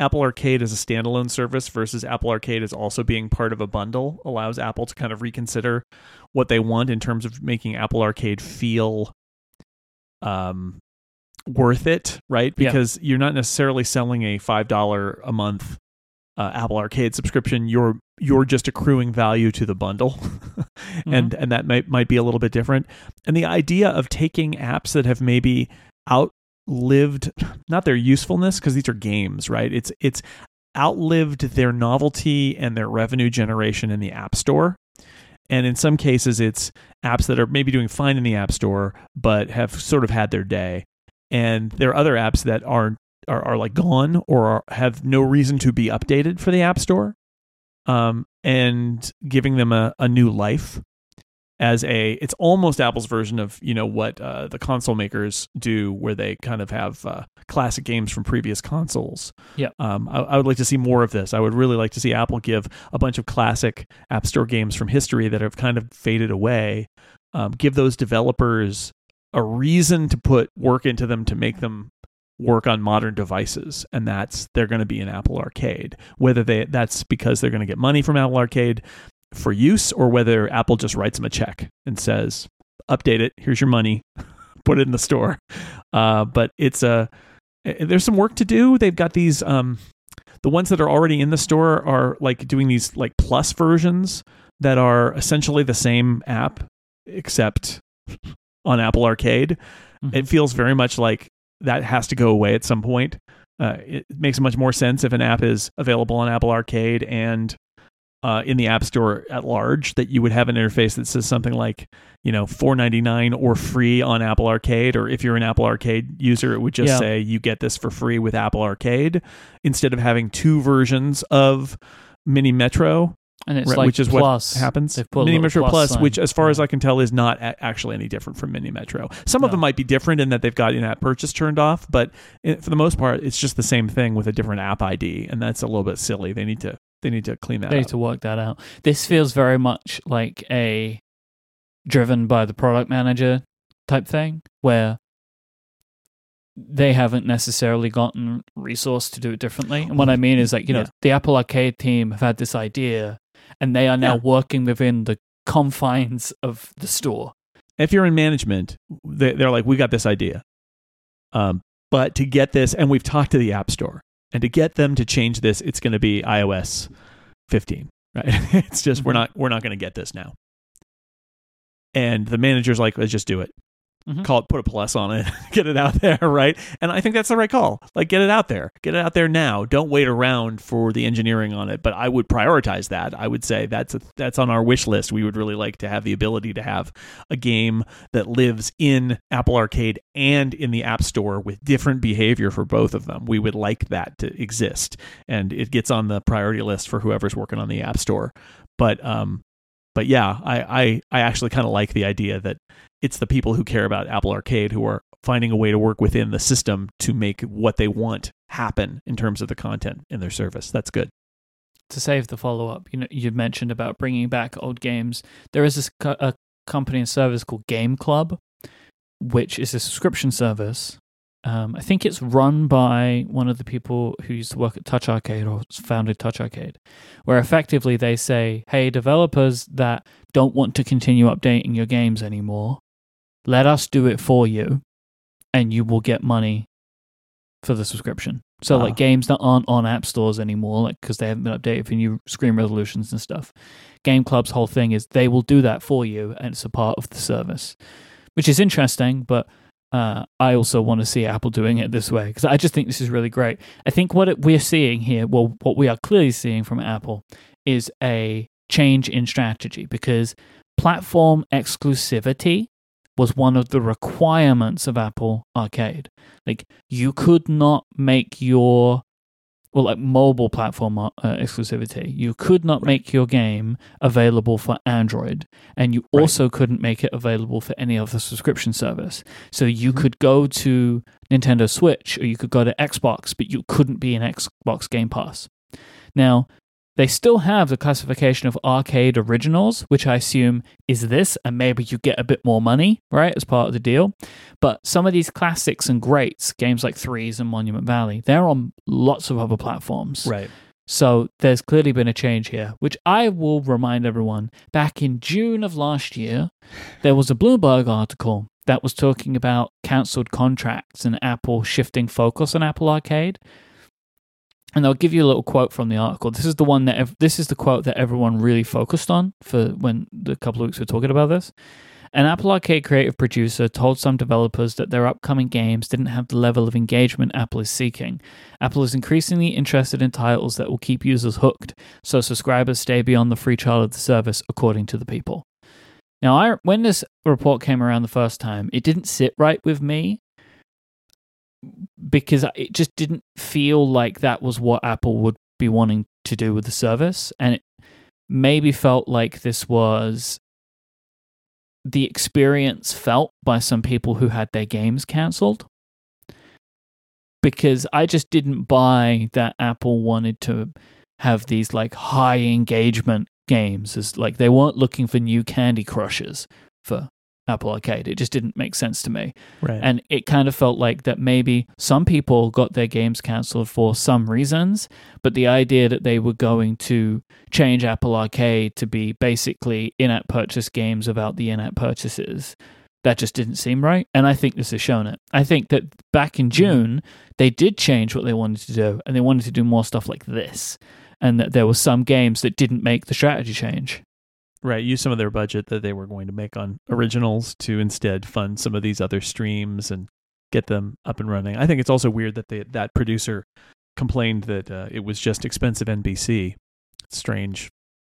apple arcade as a standalone service versus apple arcade as also being part of a bundle allows apple to kind of reconsider what they want in terms of making apple arcade feel um worth it right Yeah. because you're not necessarily selling a five dollar a month uh, Apple Arcade subscription, you're you're just accruing value to the bundle, and and that might might be a little bit different. And the idea of taking apps that have maybe outlived not their usefulness because these are games, right? It's it's outlived their novelty and their revenue generation in the App Store. And in some cases, it's apps that are maybe doing fine in the App Store, but have sort of had their day. And there are other apps that are are, are like gone or are, have no reason to be updated for the App Store, um, and giving them a, a new life as a it's almost Apple's version of you know what uh, the console makers do, where they kind of have uh, classic games from previous consoles. Yeah. um, I, I would like to see more of this. I would really like to see Apple give a bunch of classic App Store games from history that have kind of faded away. Um, give those developers a reason to put work into them to make them work on modern devices and that's they're going to be in Apple Arcade whether they that's because they're going to get money from Apple Arcade for use or whether Apple just writes them a check and says update it. Here's your money. Put it in the store. Uh, but it's a there's some work to do. They've got these um the ones that are already in the store are like doing these like plus versions that are essentially the same app except on Apple Arcade. Mhm. it feels very much like that has to go away at some point. Uh, it makes much more sense if an app is available on Apple Arcade and uh, in the App Store at large that you would have an interface that says something like, you know, four ninety nine or free on Apple Arcade, or if you're an Apple Arcade user, it would just Yeah. say you get this for free with Apple Arcade instead of having two versions of Mini Metro, And it's right, like which is plus. what happens. They've put a Mini Metro plus Plus, which, as far as I can tell, is not a- actually any different from Mini Metro. Some of them might be different in that they've got in-app purchase turned off, but it, for the most part, it's just the same thing with a different app ID, and that's a little bit silly. They need to they need to clean that They up. need to work that out. This feels very much like a driven by the product manager type thing where they haven't necessarily gotten resource to do it differently. And what I mean is like, you know, Yeah. the Apple Arcade team have had this idea and they are now Yeah. working within the confines of the store. if you're in management, they, they're like, we got this idea. Um, but to get this, and we've talked to the App Store, and to get them to change this, it's going to be iOS 15, right? it's just we're Mhm. not we're not going to get this now. And the manager's like, let's just do it. Mhm. Call it, put a plus on it, get it out there, right? And I think that's the right call. Like, get it out there, get it out there now. Don't wait around for the engineering on it. But I would prioritize that. I would say that's a, that's on our wish list. We would really like to have the ability to have a game that lives in Apple Arcade and in the App Store with different behavior for both of them. We would like that to exist, and it gets on the priority list for whoever's working on the App Store. But um, but yeah, I I, I actually kind of like the idea that it's the people who care about Apple Arcade who are finding a way to work within the system to make what they want happen in terms of the content in their service. That's good. to save the follow up, you know, you mentioned about bringing back old games. There is this co- a company and service called Game Club, which is a subscription service. Um, I think it's run by one of the people who used to work at Touch Arcade or founded Touch Arcade, where effectively they say, "Hey, developers that don't want to continue updating your games anymore, let us do it for you, and you will get money for the subscription." So, Ah. like games that aren't on app stores anymore, like because they haven't been updated for new screen resolutions and stuff. Game Club's whole thing is they will do that for you, and it's a part of the service, which is interesting. But uh, I also want to see Apple doing it this way because I just think this is really great. I think what we're seeing here, well, what we are clearly seeing from Apple, is a change in strategy because platform exclusivity was one of the requirements of Apple Arcade. Like you could not make your well, like mobile platform uh, exclusivity. You could not make your game available for Android, and you Right. also couldn't make it available for any other subscription service. So you could go to Nintendo Switch or you could go to Xbox, but you couldn't be an Xbox Game Pass. Now, they still have the classification of arcade originals, which I assume is this, and maybe you get a bit more money, right, as part of the deal. But some of these classics and greats, games like Threes and Monument Valley, they're on lots of other platforms. Right. So there's clearly been a change here, which I will remind everyone. Back in June of last year, there was a Bloomberg article that was talking about cancelled contracts and Apple shifting focus on Apple Arcade. And I'll give you a little quote from the article. This is the one that ev- this is the quote that everyone really focused on for when the couple of weeks we're talking about this. An Apple Arcade creative producer told some developers that their upcoming games didn't have the level of engagement Apple is seeking. Apple is increasingly interested in titles that will keep users hooked, so subscribers stay beyond the free trial of the service, according to the people. Now, I, when this report came around the first time, it didn't sit right with me because it just didn't feel like that was what Apple would be wanting to do with the service. And it maybe felt like this was the experience felt by some people who had their games cancelled. Because I just didn't buy that Apple wanted to have these like high engagement games as like they weren't looking for new Candy Crushes for Apple Arcade. It just didn't make sense to me. Right. And it kind of felt like that maybe some people got their games cancelled for some reasons, but the idea that they were going to change Apple Arcade to be basically in app purchase games without the in app purchases, that just didn't seem right. And I think this has shown it. I think that back in mm-hmm. June, they did change what they wanted to do, and they wanted to do more stuff like this. And that there were some games that didn't make the strategy change. Right, use some of their budget that they were going to make on originals to instead fund some of these other streams and get them up and running. I think it's also weird that they, that producer complained that uh, it was just expensive NBC. Strange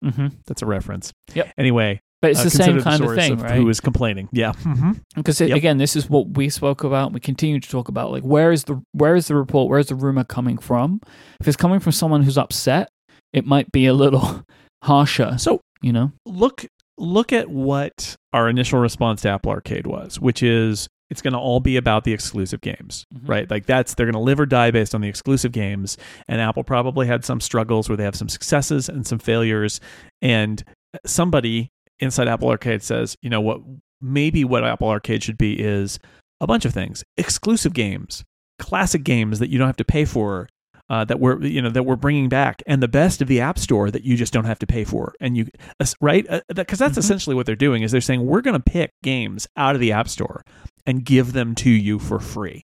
Mm-hmm. That's a reference. Yep. Anyway, But it's uh, the same kind of source thing, right? Who is complaining? Yeah. hmm Because Yep. again, this is what we spoke about. We continue to talk about like where is the where is the report? Where is the rumor coming from? If it's coming from someone who's upset, it might be a little harsher. So You know, look look at what our initial response to Apple Arcade was, which is it's going to all be about the exclusive games, Mhm. right? Like that's they're going to live or die based on the exclusive games. And Apple probably had some struggles where they have some successes and some failures. And somebody inside Apple Arcade says, you know what? Maybe what Apple Arcade should be is a bunch of things: exclusive games, classic games that you don't have to pay for, uh, that we're you know that we're bringing back, and the best of the App Store that you just don't have to pay for, and you right because that's Mhm. essentially what they're doing is they're saying we're going to pick games out of the App Store and give them to you for free.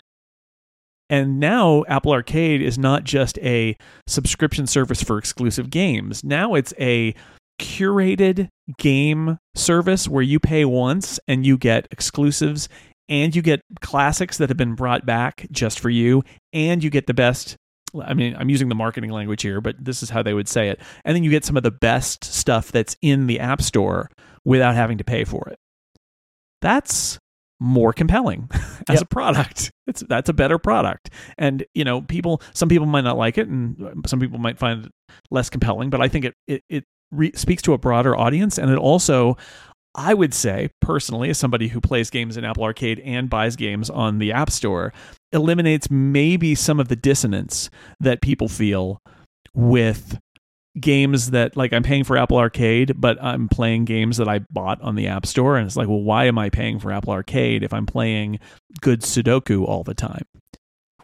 And now Apple Arcade is not just a subscription service for exclusive games. Now it's a curated game service where you pay once and you get exclusives and you get classics that have been brought back just for you and you get the best I mean, I'm using the marketing language here, but this is how they would say it. And then you get some of the best stuff that's in the App Store without having to pay for it. That's more compelling as Yep. a product. It's that's a better product. And you know, people some people might not like it and some people might find it less compelling, but I think it it, it re- speaks to a broader audience and it also I would say personally as somebody who plays games in Apple Arcade and buys games on the App Store eliminates maybe some of the dissonance that people feel with games that like I'm paying for Apple Arcade, but I'm playing games that I bought on the App Store. And it's like, well, why am I paying for Apple Arcade if I'm playing good Sudoku all the time?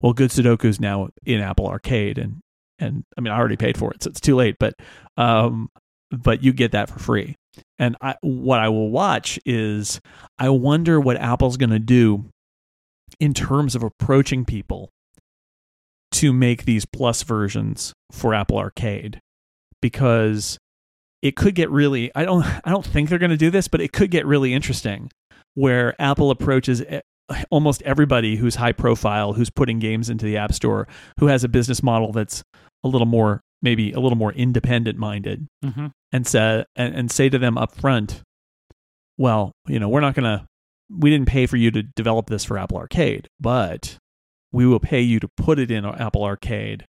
Well, good Sudoku is now in Apple Arcade and and I mean I already paid for it, so it's too late, but um but you get that for free. And I what I will watch is I wonder what Apple's going to do in terms of approaching people to make these plus versions for Apple Arcade. Because it could get really I don't I don't think they're going to do this but it could get really interesting where Apple approaches almost everybody who's high profile who's putting games into the App Store who has a business model that's a little more maybe a little more independent minded mm-hmm. and say and, and say to them up front, well, you know, we're not going to we didn't pay for you to develop this for Apple Arcade, but we will pay you to put it in Apple Arcade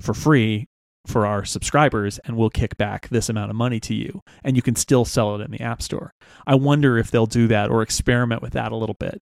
for free for our subscribers and we'll kick back this amount of money to you and you can still sell it in the App Store. I wonder if they'll do that or experiment with that a little bit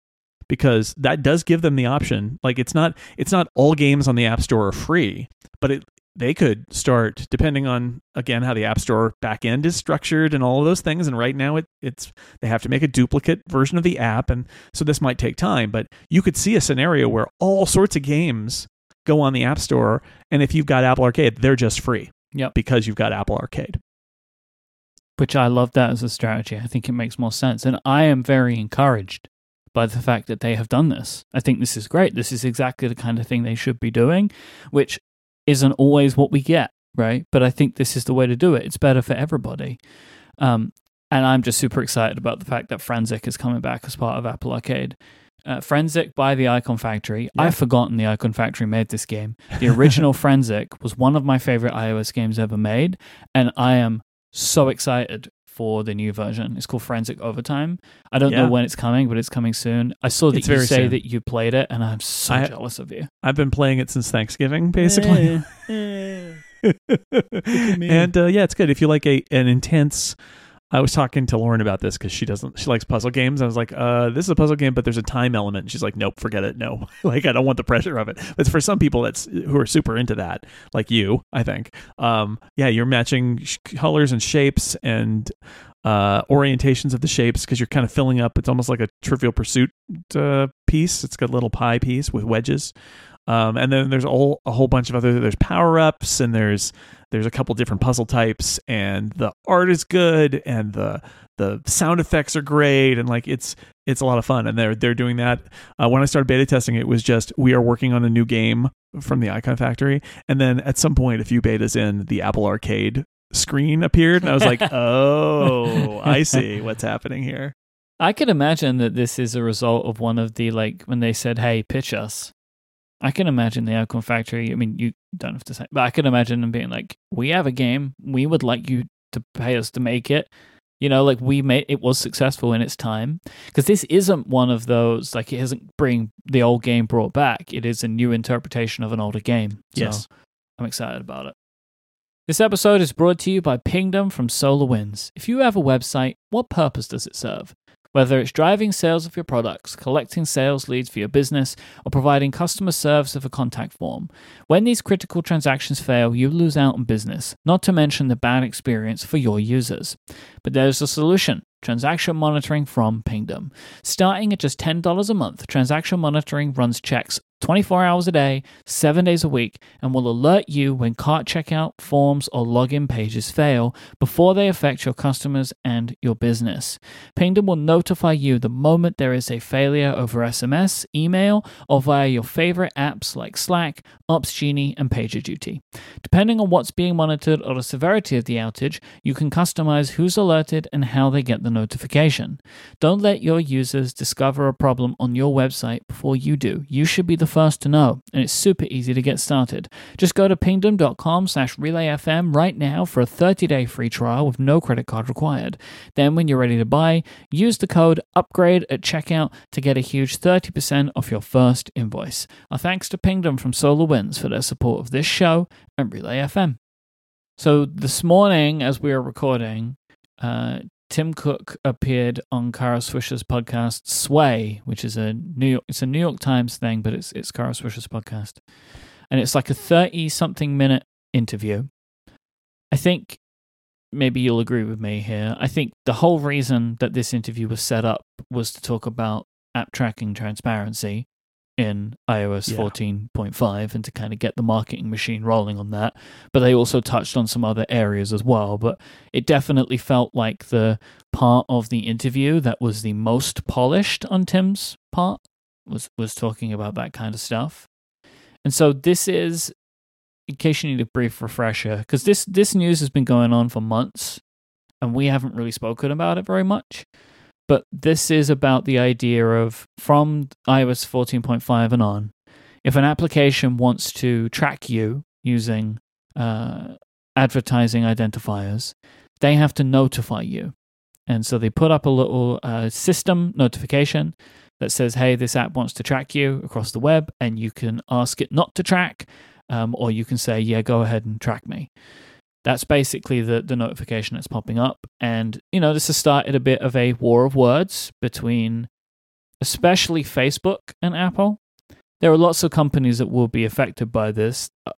because that does give them the option. Like it's not it's not all games on the App Store are free, but it they could start depending on again how the app store backend is structured and all of those things and right now it, it's they have to make a duplicate version of the app and so this might take time but you could see a scenario where all sorts of games go on the app store and if you've got apple arcade they're just free Yep. because you've got apple arcade which I love that as a strategy. I think it makes more sense. And I am very encouraged by the fact that they have done this. I think this is great. This is exactly the kind of thing they should be doing, which isn't always what we get, right? But I think this is the way to do it. It's better for everybody. Um, and I'm just super excited about the fact that Frenzic is coming back as part of Apple Arcade. Uh, by the Icon Factory. Yeah. I've forgotten the Icon Factory made this game. The original Frenzic was one of my favorite iOS games ever made, and I am so excited for the new version. It's called Frenzic Overtime. I don't Yeah. know when it's coming, but it's coming soon. I saw that It's you say soon. that you played it, and I'm so I- jealous of you. i've been playing it since thanksgiving basically and uh, yeah, it's good if you like a an intense. I was talking to Lauren about this because she doesn't. She likes puzzle games. I was like, uh, "This is a puzzle game, but there's a time element." And she's like, "Nope, forget it. No, like I don't want the pressure of it." But for some people that's who are super into that, like you, I think. Um, yeah, you're matching sh- colors and shapes and uh, orientations of the shapes because you're kind of filling up. It's almost like a Trivial Pursuit uh, piece. It's got a little pie piece with wedges. Um, and then there's a whole, a whole bunch of other there's power ups and there's there's a couple different puzzle types and the art is good and the the sound effects are great and like it's it's a lot of fun and they're they're doing that. Uh, when i started beta testing it was just we are working on a new game from the icon factory. And then at some point a few betas in the apple arcade screen appeared and i was like oh i see what's happening here. I can imagine that this is a result of one of the like when they said, "Hey, pitch us." I can imagine the Icon Factory. I mean, you don't have to say, but I can imagine them being like, "We have a game. We would like you to pay us to make it. You know, like we made it was successful in its time because this isn't one of those like it isn't bring the old game brought back. It is a new interpretation of an older game. So Yes. I'm excited about it. This episode is brought to you by Pingdom from SolarWinds. If you have a website, what purpose does it serve? Whether it's driving sales of your products, collecting sales leads for your business, or providing customer service of a contact form, when these critical transactions fail, you lose out on business, not to mention the bad experience for your users. But there's a solution transaction monitoring from Pingdom. Starting at just $10 a month, transaction monitoring runs checks 24 hours a day, 7 days a week, and will alert you when cart checkout, forms, or login pages fail before they affect your customers and your business. Pingdom will notify you the moment there is a failure over SMS, email, or via your favorite apps like Slack, OpsGenie, and PagerDuty. Depending on what's being monitored or the severity of the outage, you can customize who's alerted and how they get the notification. Don't let your users discover a problem on your website before you do. You should be the first to know, and it's super easy to get started. Just go to pingdom.com slash relayfm right now for a 30-day free trial with no credit card required. Then when you're ready to buy, use the code UPGRADE at checkout to get a huge 30% off your first invoice. Our thanks to Pingdom from SolarWinds for their support of this show and Relay FM. So this morning, as we are recording, uh, Tim Cook appeared on Kara Swisher's podcast Sway, which is a New York it's a New York Times thing, but it's it's Kara Swisher's podcast. And it's like a 30 something minute interview. I think maybe you'll agree with me here. I think the whole reason that this interview was set up was to talk about app tracking transparency in iOS Yeah. 14.5 and to kind of get the marketing machine rolling on that. But they also touched on some other areas as well. But it definitely felt like the part of the interview that was the most polished on Tim's part was was talking about that kind of stuff. And so this is in case you need a brief refresher because this this news has been going on for months and we haven't really spoken about it very much. But this is about the idea of from iOS 14.5 and on, if an application wants to track you using uh, advertising identifiers, they have to notify you. And so they put up a little uh, system notification that says, hey, this app wants to track you across the web, and you can ask it not to track, um, or you can say, yeah, go ahead and track me. That's basically the, the notification that's popping up. And, you know, this has started a bit of a war of words between especially Facebook and Apple. There are lots of companies that will be affected by this uh,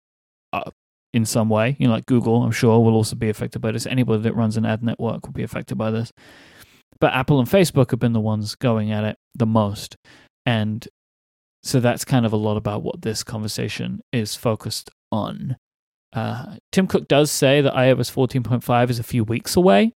uh, in some way. You know, like Google, I'm sure, will also be affected by this. Anybody that runs an ad network will be affected by this. But Apple and Facebook have been the ones going at it the most. And so that's kind of a lot about what this conversation is focused on. Uh, Tim Cook does say that iOS 14.5 is a few weeks away.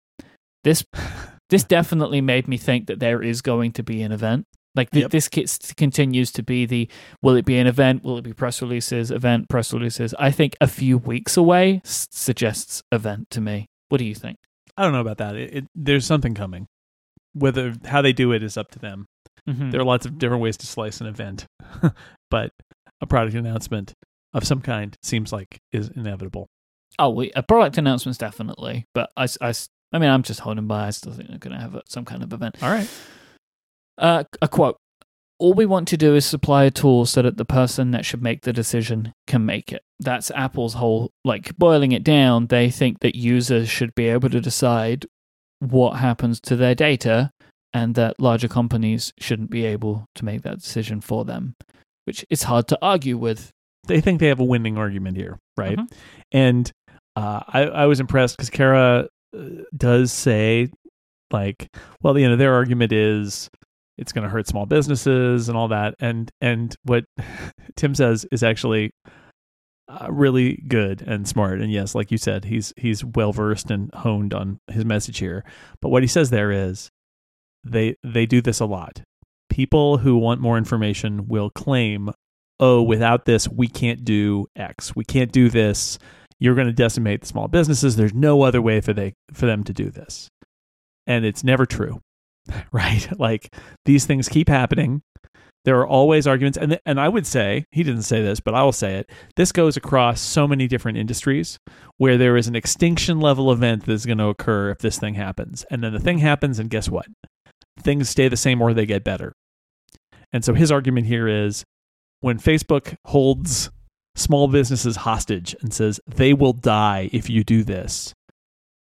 This this definitely made me think that there is going to be an event. Like th- Yep. this kit continues to be the will it be an event? Will it be press releases? Event press releases. I think a few weeks away s- suggests event to me. What do you think? I don't know about that. It, it, there's something coming. Whether how they do it is up to them. Mm-hmm. There are lots of different ways to slice an event, but a product announcement of some kind seems like is inevitable. Oh, we, a product announcement's definitely, but I, I, I mean, I'm just holding by. I still think they're going to have some kind of event. All right. Uh, a quote. All we want to do is supply a tool so that the person that should make the decision can make it. That's Apple's whole, like, boiling it down. They think that users should be able to decide what happens to their data and that larger companies shouldn't be able to make that decision for them, which is hard to argue with. They think they have a winning argument here, right? Mhm. And uh, I, I was impressed because Kara uh, does say, like, well, you know, their argument is it's going to hurt small businesses and all that. And and what Tim says is actually uh, really good and smart. And yes, like you said, he's he's well versed and honed on his message here. But what he says there is they they do this a lot. People who want more information will claim, "Oh, without this, we can't do X. We can't do this. You're going to decimate the small businesses. There's no other way for they for them to do this." And it's never true. Right? Like these things keep happening. There are always arguments, and and I would say he didn't say this, but I will say it. This goes across so many different industries where there is an extinction level event that is going to occur if this thing happens, and then the thing happens, and guess what? Things stay the same or they get better. And so his argument here is when Facebook holds small businesses hostage and says they will die if you do this,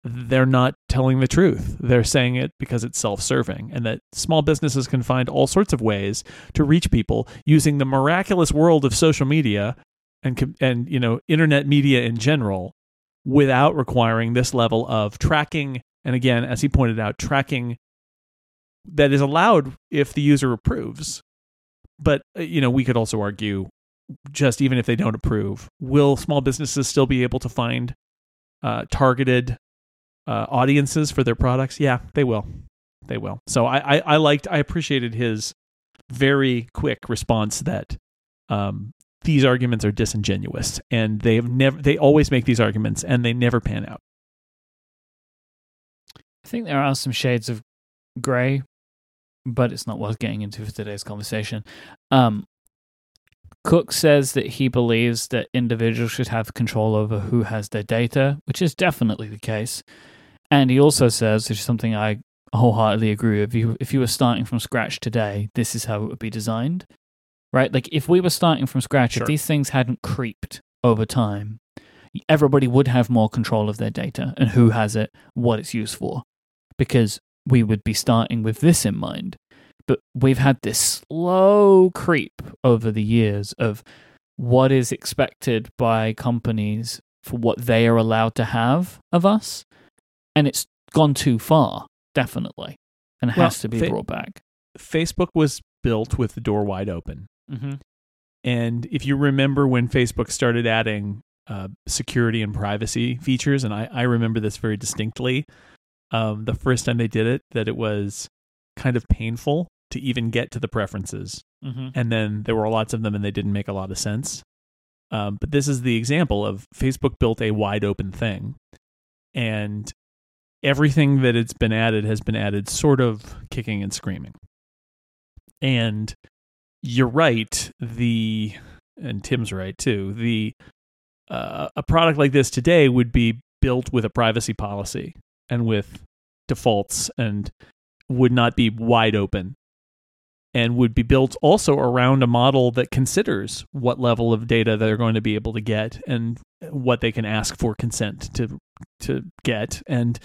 they're not telling the truth. They're saying it because it's self serving, and that small businesses can find all sorts of ways to reach people using the miraculous world of social media and, and you know, internet media in general without requiring this level of tracking. And again, as he pointed out, tracking that is allowed if the user approves. But, uh, you know, we could also argue just even if they don't approve, will small businesses still be able to find uh, targeted uh, audiences for their products? Yeah, they will. They will. So I, I, I liked, I appreciated his very quick response that um, these arguments are disingenuous, and they have never, they always make these arguments, and they never pan out. I think there are some shades of gray, but it's not worth getting into for today's conversation. Um, Cook says that he believes that individuals should have control over who has their data, which is definitely the case. And he also says, which is something I wholeheartedly agree with, if you, if you were starting from scratch today, this is how it would be designed. Right? Like if we were starting from scratch, Sure. if these things hadn't creeped over time, everybody would have more control of their data and who has it, what it's used for. Because we would be starting with this in mind but we've had this slow creep over the years of what is expected by companies for what they are allowed to have of us and it's gone too far definitely and Well, has to be fa- brought back Facebook was built with the door wide open. mm-hmm. And if you remember when Facebook started adding uh, security and privacy features, and I, I remember this very distinctly, um, the first time they did it, that it was kind of painful to even get to the preferences. Mm-hmm. And then there were lots of them and they didn't make a lot of sense. Um, but this is the example of Facebook built a wide open thing. And everything that it's been added has been added sort of kicking and screaming. And you're right. The and Tim's right too. The uh, a product like this today would be built with a privacy policy and with defaults and would not be wide open and would be built also around a model that considers what level of data they're going to be able to get and what they can ask for consent to to get and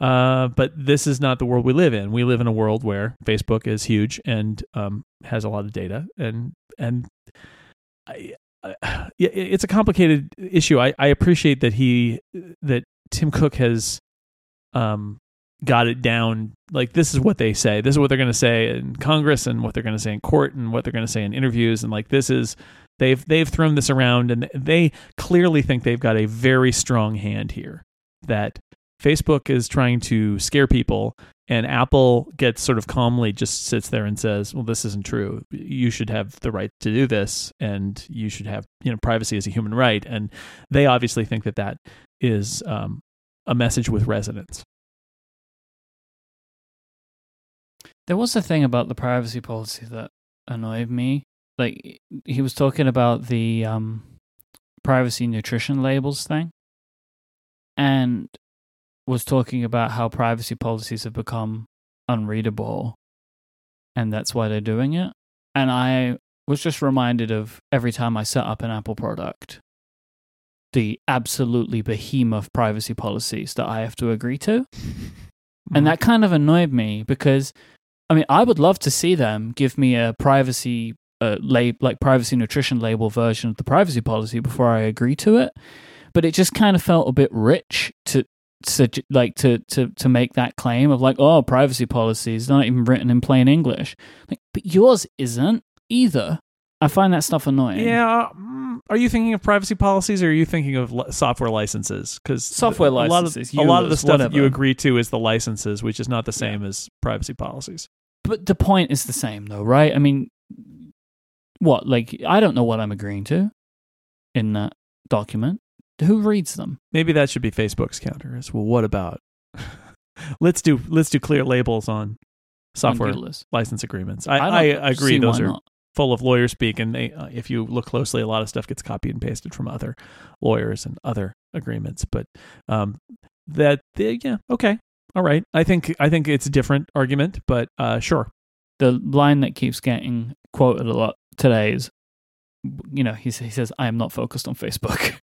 uh, but this is not the world we live in. We live in a world where Facebook is huge and um, has a lot of data, and and I, I, it's a complicated issue. I, I appreciate that he that Tim Cook has um, got it down. Like this is what they say. This is what they're going to say in Congress, and what they're going to say in court, and what they're going to say in interviews, and like this is they've they've thrown this around, and they clearly think they've got a very strong hand here. That Facebook is trying to scare people, and Apple gets sort of calmly just sits there and says, "Well, this isn't true. You should have the right to do this, and you should have you know privacy as a human right." And they obviously think that that is um, a message with resonance. There was a thing about the privacy policy that annoyed me. Like he was talking about the um, privacy nutrition labels thing, and was talking about how privacy policies have become unreadable, and that's why they're doing it. And I was just reminded of every time I set up an Apple product, the absolutely behemoth privacy policies that I have to agree to. And that kind of annoyed me because, I mean, I would love to see them give me a privacy, uh, lab, like privacy nutrition label version of the privacy policy before I agree to it. But it just kind of felt a bit rich to, to like to to to make that claim of like, oh, privacy policy is not even written in plain English. Like, but yours isn't either. I find that stuff annoying. Yeah. mm, Are you thinking of privacy policies or are you thinking of li- software licenses? Because Software a lot licenses, of, a lot of the stuff that you agree to is the licenses, which is not the same as privacy policies. but the point is the same though right i mean what like i don't know what i'm agreeing to in that document who reads them Maybe that should be Facebook's counter. Is well, what about? let's do let's do clear labels on software license agreements. I I, I, agree. Those are not. Full of lawyer speak, and they, uh, if you look closely, a lot of stuff gets copied and pasted from other lawyers and other agreements. But um, that, they, yeah, okay, all right. I think I think it's a different argument, but uh, sure. The line that keeps getting quoted a lot today is, you know, he he says, "I am not focused on Facebook,"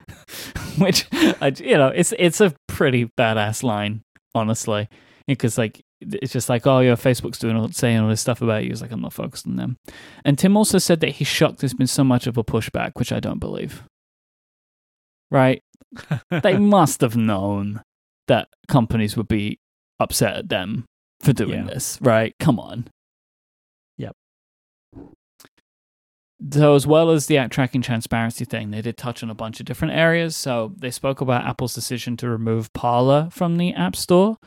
which, I, you know, it's it's a pretty badass line, honestly, because like it's just like, oh yeah, Facebook's doing all saying all this stuff about you. It's like I'm not focused on them. And Tim also said that he's shocked there's been so much of a pushback, which I don't believe. Right? they must have known that companies would be upset at them for doing Yeah. this, right? Come on. Yep. So, as well as the app tracking transparency thing, they did touch on a bunch of different areas. So, they spoke about Apple's decision to remove Parler from the App Store.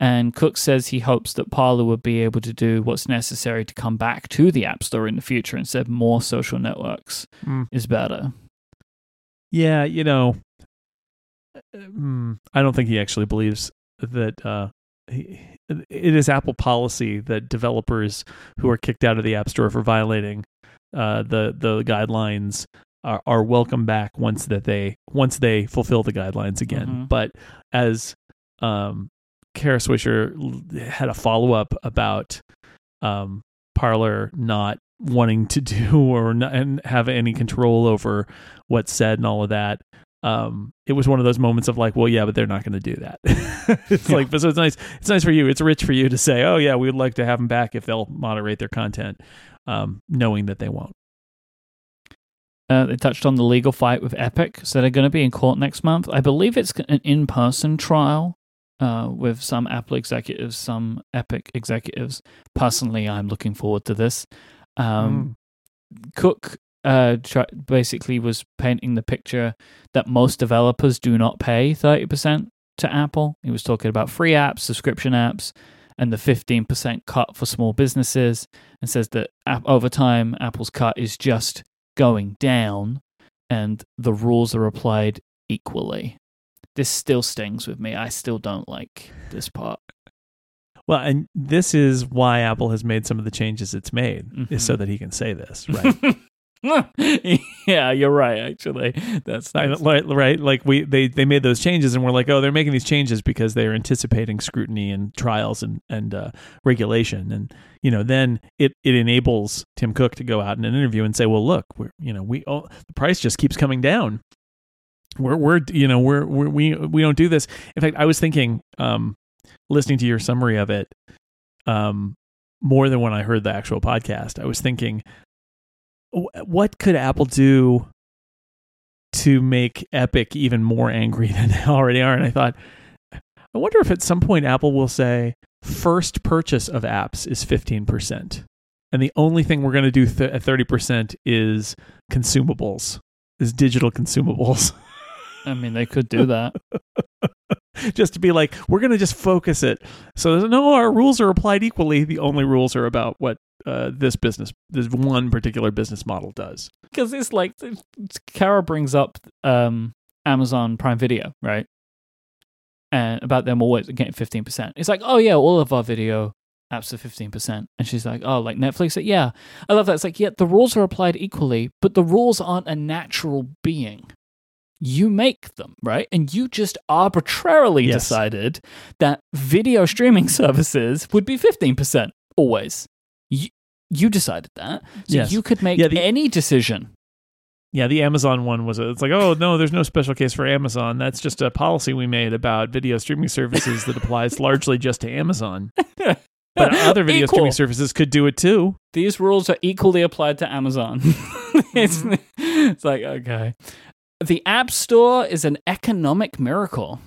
And Cook says he hopes that Parler would be able to do what's necessary to come back to the App Store in the future and said more social networks Mm. is better. Yeah, you know, mm, I don't think he actually believes that uh, he, it is Apple policy that developers who are kicked out of the App Store for violating uh, the the guidelines are, are welcome back once that they once they fulfill the guidelines again. Mhm. But as um, Kara Swisher had a follow up about um, Parler not wanting to do or not and have any control over what's said and all of that. Um, it was one of those moments of like, well, yeah, but they're not going to do that. it's Yeah. like, but so it's nice. It's nice for you. It's rich for you to say, oh yeah, we would like to have them back if they'll moderate their content, um, knowing that they won't. Uh, they touched on the legal fight with Epic, so they're going to be in court next month. I believe it's an in-person trial uh, with some Apple executives, some Epic executives. Personally, I'm looking forward to this. Um, Cook uh, try- basically was painting the picture that most developers do not pay 30% to Apple. He was talking about free apps, subscription apps, and the 15% cut for small businesses, and says that app- over time, Apple's cut is just going down and the rules are applied equally. This still stings with me. I still don't like this part. Well, and this is why Apple has made some of the changes it's made, is Mhm. so that he can say this, right? yeah, you're right. Actually, that's nice. right, right. Like we, they, they made those changes, and we're like, oh, they're making these changes because they're anticipating scrutiny and trials and and uh, regulation, and you know, then it it enables Tim Cook to go out in an interview and say, well, look, we're you know, we oh, the price just keeps coming down. We're we're you know we're, we're we we don't do this. In fact, I was thinking, um, listening to your summary of it, um, more than when I heard the actual podcast, I was thinking, what could Apple do to make Epic even more angry than they already are? And I thought, I wonder if at some point Apple will say first purchase of apps is 15%. And the only thing we're going to do th- at 30% is consumables, is digital consumables. I mean, they could do that. just to be like, we're going to just focus it. So no, our rules are applied equally. The only rules are about what uh, this business, this one particular business model does. because it's like Kara brings up um, Amazon Prime Video, right? And about them always getting fifteen percent. It's like, oh yeah, all of our video apps are fifteen percent, and she's like, oh, like Netflix. Yeah, I love that. It's like, yeah, the rules are applied equally, but the rules aren't a natural being. You make them, right? And you just arbitrarily Yes. decided that video streaming services would be fifteen percent always. You, you decided that, so Yes. you could make Yeah, the- any decision. Yeah, the Amazon one was a, it's like, oh no, there's no special case for Amazon. That's just a policy we made about video streaming services that applies largely just to Amazon. But other video Equal. streaming services could do it too. These rules are equally applied to Amazon. it's, mm-hmm. it's like, okay. The App Store is an economic miracle.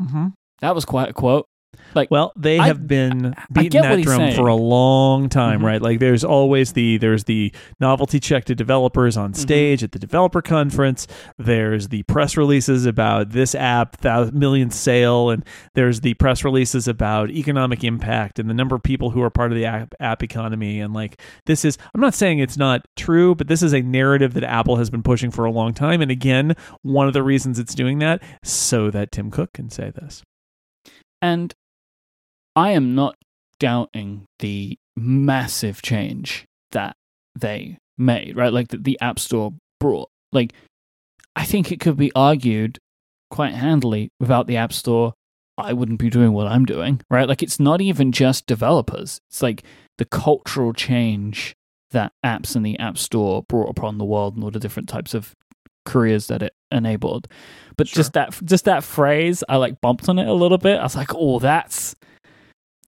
Mm-hmm. That was quite a quote. Like, Well, they I- have been beating that drum saying. for a long time, Mhm. right? Like there's always the there's the novelty check to developers on Mm-hmm. stage at the developer conference. There's the press releases about this app thousand sale, and there's the press releases about economic impact and the number of people who are part of the app, app economy. And like this is, I'm not saying it's not true, but this is a narrative that Apple has been pushing for a long time. And again, one of the reasons it's doing that so that Tim Cook can say this. and I am not doubting the massive change that they made, right? Like that the App Store brought. Like, I think it could be argued quite handily without the App Store, I wouldn't be doing what I'm doing, right? Like, it's not even just developers, it's like the cultural change that apps and the App Store brought upon the world and all the different types of careers that it enabled. But Sure. just that just that phrase, I like bumped on it a little bit. I was like, oh, that's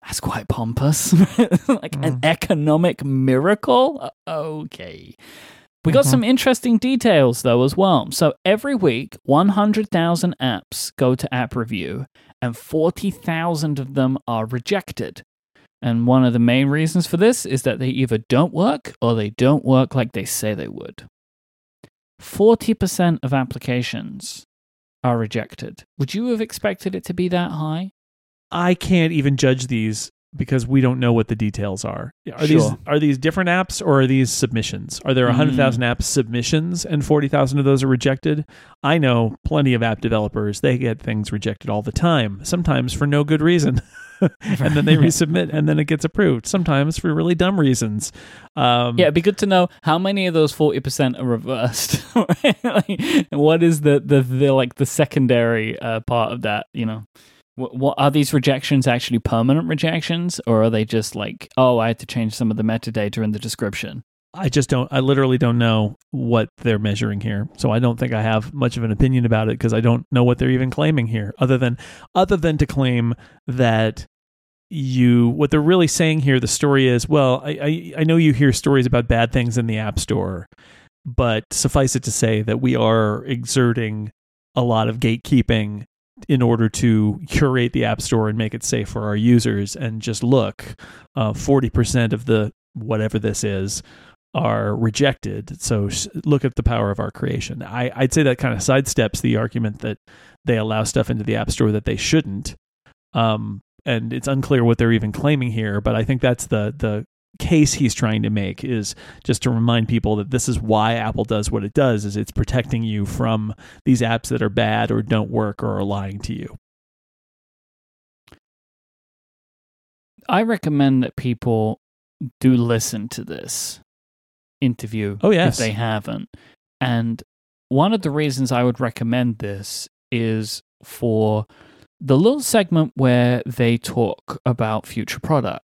that's quite pompous. like an Mm. economic miracle? Okay. We got Mhm. some interesting details though as well. So every week, 100,000 apps go to app review and 40,000 of them are rejected. And one of the main reasons for this is that they either don't work or they don't work like they say they would. 40% of applications are rejected. Would you have expected it to be that high? I can't even judge these because we don't know what the details are. Are these are these different apps or are these submissions? Are there 100,000 app submissions and 40,000 of those are rejected? I know plenty of app developers, they get things rejected all the time, sometimes for no good reason. and then they resubmit and then it gets approved, sometimes for really dumb reasons. Um, Yeah, it'd be good to know how many of those forty percent are reversed. like, what is the, the the like the secondary uh, part of that? You know, what, what are these rejections actually permanent rejections, or are they just like, oh, I had to change some of the metadata in the description? I just don't, I literally don't know what they're measuring here. So I don't think I have much of an opinion about it because I don't know what they're even claiming here other than, other than to claim that you, what they're really saying here, the story is, well, I, I, I know you hear stories about bad things in the App Store, but suffice it to say that we are exerting a lot of gatekeeping in order to curate the App Store and make it safe for our users. And just look, uh, 40% of the whatever this is are rejected. So look at the power of our creation. I, I'd say that kind of sidesteps the argument that they allow stuff into the App Store that they shouldn't. Um, and it's unclear what they're even claiming here, but I think that's the the case he's trying to make is just to remind people that this is why Apple does what it does is it's protecting you from these apps that are bad or don't work or are lying to you. I recommend that people do listen to this interview Oh, yes. if they haven't. And one of the reasons I would recommend this is for the little segment where they talk about future products.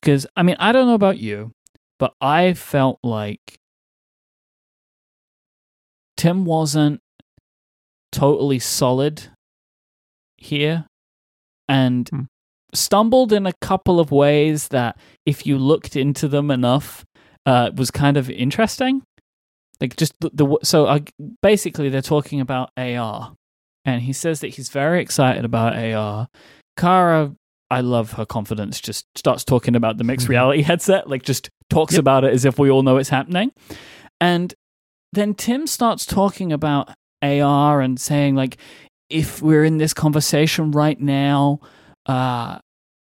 Because, I mean, I don't know about you, but I felt like Tim wasn't totally solid here and Hmm. stumbled in a couple of ways that, if you looked into them enough, uh, was kind of interesting. Like just the, the so I, basically they're talking about AR, and he says that he's very excited about AR. Kara, I love her confidence. Just starts talking about the mixed reality headset, like just talks Yep. about it as if we all know it's happening, and then Tim starts talking about AR and saying like, if we're in this conversation right now, uh,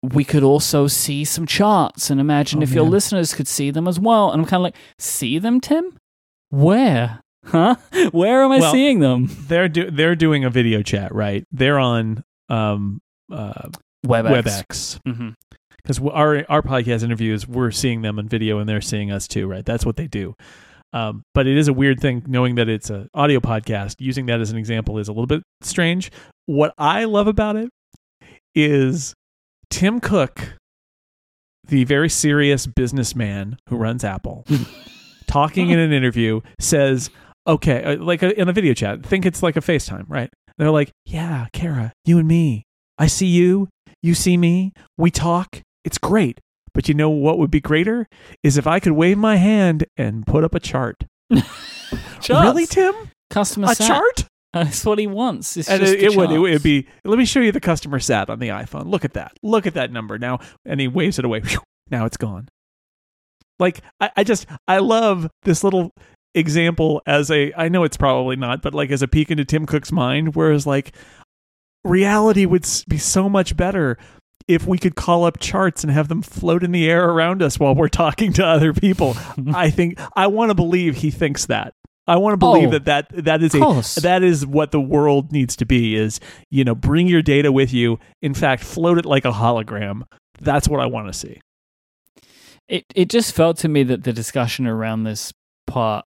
we could also see some charts and imagine Oh, if your listeners could see them as well. And I'm kind of like, see them, Tim? Where? Huh? Where am I Well, seeing them? They're do, they're doing a video chat, right? They're on um uh WebEx. WebEx. hmm because our our podcast interviews we're seeing them on video and they're seeing us too right? That's what they do. Um, but it is a weird thing knowing that it's an audio podcast using that as an example is a little bit strange. What i love about it is tim cook the very serious businessman who runs apple talking in an interview says okay uh, like a, in a video chat think it's like a facetime right? They're like yeah kara you and me. I see you you see me we talk it's great. But you know what would be greater? Is if i could wave my hand and put up a chart. Really tim? Customer a sat. chart? That's what he wants. It's and just it, it would it would be let me show you the customer sat on the iphone. Look at that. Look at that number. Now and he waves it away. Phew, now it's gone. Like I, I just i love this little example as a i know it's probably not but like as a peek into tim cook's mind whereas like reality would be so much better if we could call up charts and have them float in the air around us while we're talking to other people. I think i want to believe he thinks that. I want to believe Oh, that that that is a that is what the world needs to be is you know bring your data with you. In fact float it like a hologram. That's what i want to see. It it just felt to me that the discussion around this part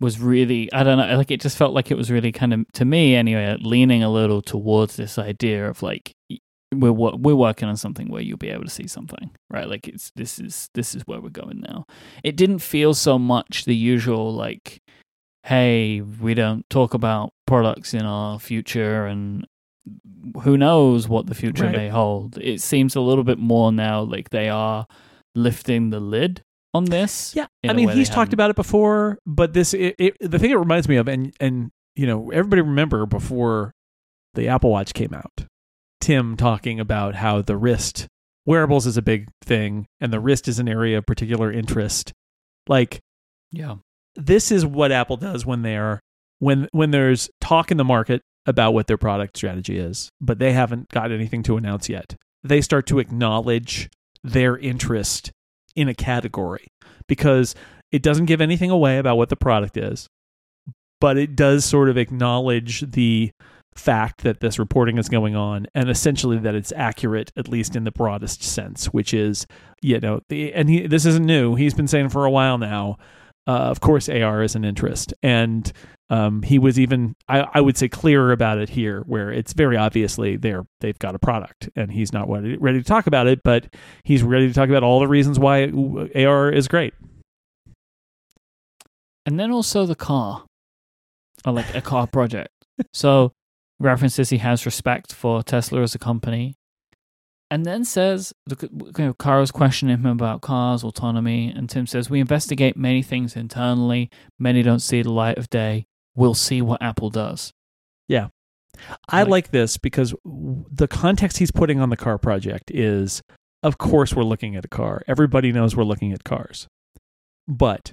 was really I don't know like it just felt like it was really kind of to me anyway leaning a little towards this idea of like we're we're working on something where you'll be able to see something right? Like it's this is this is where we're going now. It didn't feel so much the usual like hey we don't talk about products in our future and who knows what the future Right. may hold. It seems a little bit more now like they are lifting the lid on this Yeah, I mean, he's talked haven't. about it before, but this it, it, the thing it reminds me of, and and you know, everybody remember before the Apple Watch came out, Tim talking about how the wrist wearables is a big thing, and the wrist is an area of particular interest. Like yeah this is what Apple does when they are when when there's talk in the market about what their product strategy is, but they haven't got anything to announce yet. They start to acknowledge their interest in a category because it doesn't give anything away about what the product is, but it does sort of acknowledge the fact that this reporting is going on and essentially that it's accurate at least in the broadest sense which is you know the, and he, this isn't new. He's been saying for a while now uh, of course AR is an interest. And um, he was even I, I would say clearer about it here where it's very obviously they're they've got a product and he's not ready, to talk about it but he's ready to talk about all the reasons why AR is great. And then also the car. Like a car project. So references he has respect for tesla as a company and then says the you know, Kara's questioning him about cars autonomy and tim says we investigate many things internally many don't see the light of day we'll see what apple does Yeah. I Like- like this because the context he's putting on the car project is of course we're looking at a car. Everybody knows we're looking at cars. But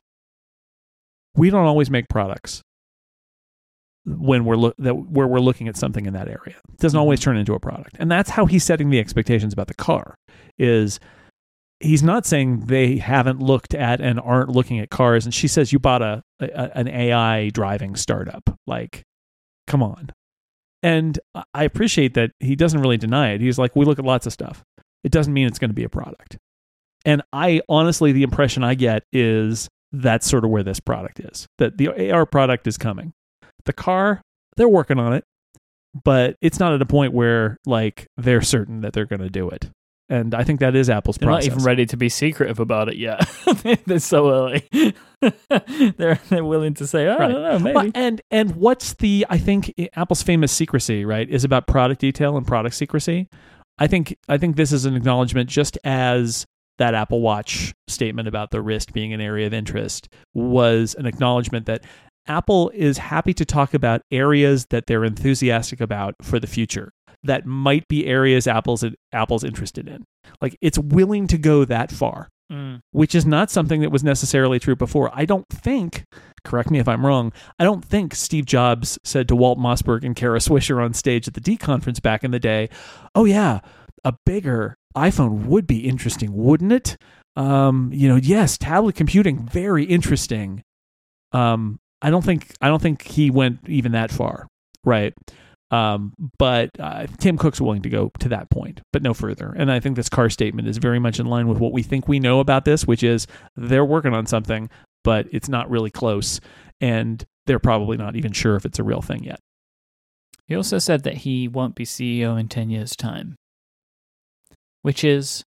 we don't always make products when we're look that where we're looking at something in that area. It doesn't mm-hmm. always turn into a product. And that's how he's setting the expectations about the car is he's not saying they haven't looked at and aren't looking at cars and she says you bought a, a an AI driving startup. Like come on. And I appreciate that he doesn't really deny it. He's like, we look at lots of stuff. It doesn't mean it's going to be a product. And I honestly, the impression I get is that's sort of where this product is. That the AR product is coming. The car, they're working on it, but it's not at a point where like they're certain that they're going to do it. And I think that is Apple's they're process. not even ready to be secretive about it yet they're so early they're they're willing to say oh, i don't know maybe and and what's the I think Apple's famous secrecy, right, is about product detail and product secrecy. I think I think this is an acknowledgement just as that Apple Watch statement about the wrist being an area of interest was an acknowledgement that Apple is happy to talk about areas that they're enthusiastic about for the future that might be areas Apple's Apple's interested in. Like it's willing to go that far Mm. which is not something that was necessarily true before. I don't think, correct me if I'm wrong, I don't think Steve Jobs said to Walt Mossberg and Kara Swisher on stage at the D conference back in the day, oh, yeah, a bigger iPhone would be interesting, wouldn't it? Um, you know, yes, tablet computing, very interesting. Um, I don't think I don't think he went even that far, right? Um, but uh, Tim Cook's willing to go to that point, but no further. And I think this car statement is very much in line with what we think we know about this, which is they're working on something, but it's not really close, and they're probably not even sure if it's a real thing yet. He also said that he won't be CEO in 10 years' time, which is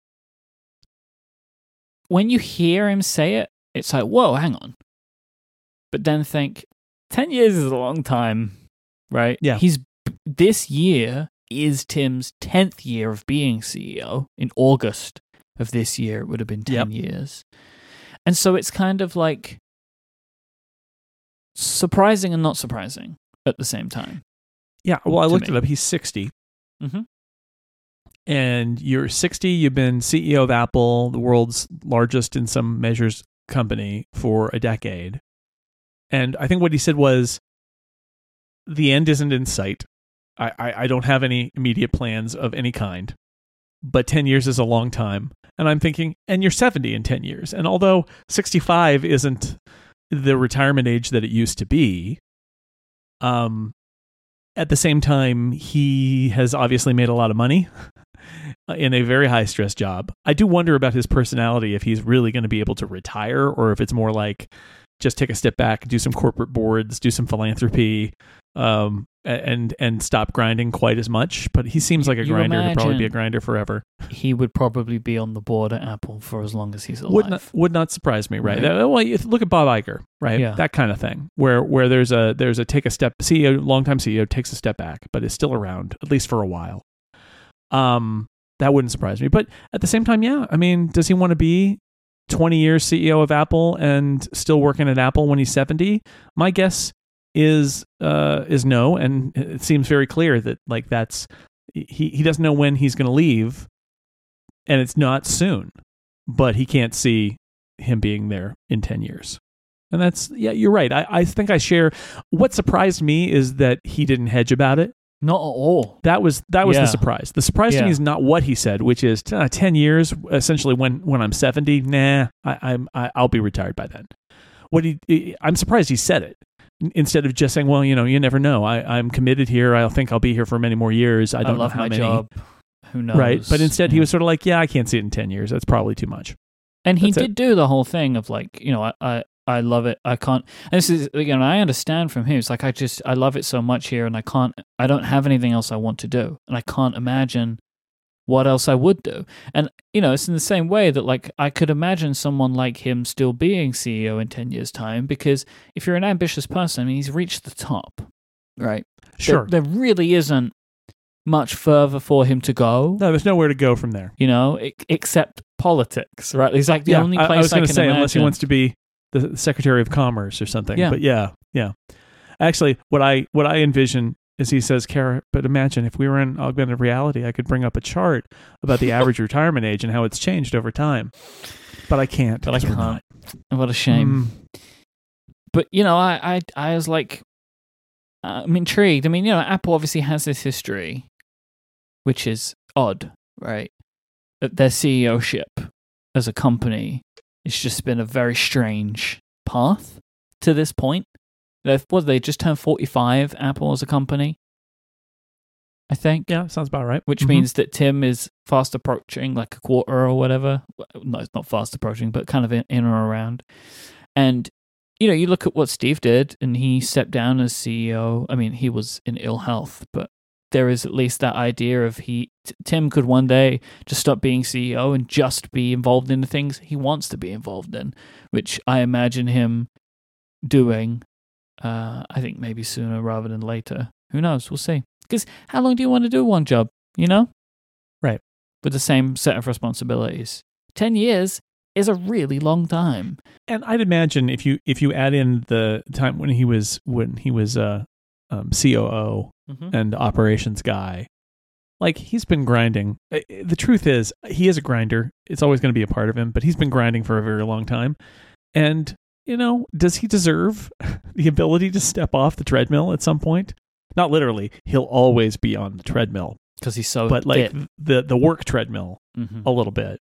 when you hear him say it, it's like, whoa, hang on. But then think 10 years is a long time, right? Yeah. He's this year is Tim's 10th year of being CEO. In August of this year, it would have been 10 Yep. years. And so it's kind of like surprising and not surprising at the same time. Yeah, well, I looked me. it up. He's 60. Mhm. And you're 60, you've been CEO of Apple, the world's largest in some measures company for a decade. And I think what he said was the end isn't in sight. I, I, I don't have any immediate plans of any kind, but 10 years is a long time. And I'm thinking, and you're 70 in 10 years. And although 65 isn't the retirement age that it used to be, um, at the same time, he has obviously made a lot of money in a very high stress job. I do wonder about his personality if he's really going to be able to retire or if it's more like just take a step back, do some corporate boards, do some philanthropy, um, and and stop grinding quite as much. But he seems like a You grinder. He'll probably be a grinder forever. He would probably be on the board at Apple for as long as he's alive. Would not would not surprise me, right? Right. Well, look at Bob Iger, right? Yeah. That kind of thing, where where there's a there's a take a step CEO, longtime CEO takes a step back, but is still around at least for a while. Um, that wouldn't surprise me. But at the same time, yeah, I mean, does he want to be 20 years CEO of Apple and still working at Apple when he's 70? My guess is uh is no, and it seems very clear that like that's he he doesn't know when he's going to leave, and it's not soon but he can't see him being there in 10 years. And that's, yeah, you're right. I, I think I share. What surprised me is that he didn't hedge about it. Not at all. That was that was Yeah. the surprise. The surprise to me is not what he said, which is uh, 10 years, essentially when, when I'm 70, nah, I, I'm, I, I'll be retired by then. What he, I'm surprised he said it instead of just saying, well, you know, you never know. I, I'm committed here. I think I'll be here for many more years. I I, don't love know how my many. job. Who knows? Right. But instead, he was sort of like, yeah, I can't see it in 10 years. That's probably too much. And he That's it. did do the whole thing of like, you know, I, I, I love it. I can't. And this is again, I understand from him. It's like I just I love it so much here, and I can't. I don't have anything else I want to do, and I can't imagine what else I would do. And you know, it's in the same way that like I could imagine someone like him still being CEO in ten years' time, because if you're an ambitious person, I mean, he's reached the top, right? Sure. there really isn't much further for him to go. No, there's nowhere to go from there. You know, except politics, right? He's like the only place I, was I, gonna can say imagine. unless he wants to be the Secretary of Commerce or something. Yeah. But yeah, yeah. Actually, what I what I envision is he says, "Kara, but imagine if we were in augmented reality, I could bring up a chart about the average retirement age and how it's changed over time." But I can't. But I can't. not. What a shame. Mm. But you know, I I I was like, I'm intrigued. I mean, you know, Apple obviously has this history, which is odd, right? That their CEOship as a company, it's just been a very strange path to this point. They've, what they just turned 45, Apple as a company, I think. Yeah, sounds about right. Which Mhm. means that Tim is fast approaching, like a quarter or whatever. No, it's not fast approaching, but kind of in, in or around. And you know, you look at what Steve did, and he stepped down as CEO. I mean, he was in ill health, but there is at least that idea of he t- Tim could one day just stop being CEO and just be involved in the things he wants to be involved in, which I imagine him doing. Uh, I think maybe sooner rather than later. Who knows? We'll see. Because how long do you want to do one job? You know, Right. With the same set of responsibilities. Ten years is a really long time. And I'd imagine if you if you add in the time when he was when he was uh, um, COO Mm-hmm. and operations guy. Like he's been grinding. The truth is, he is a grinder. It's always going to be a part of him, but he's been grinding for a very long time. And, you know, does he deserve the ability to step off the treadmill at some point? Not literally. He'll always be on the treadmill, Because he's so but like fit. the the work treadmill Mhm. a little bit.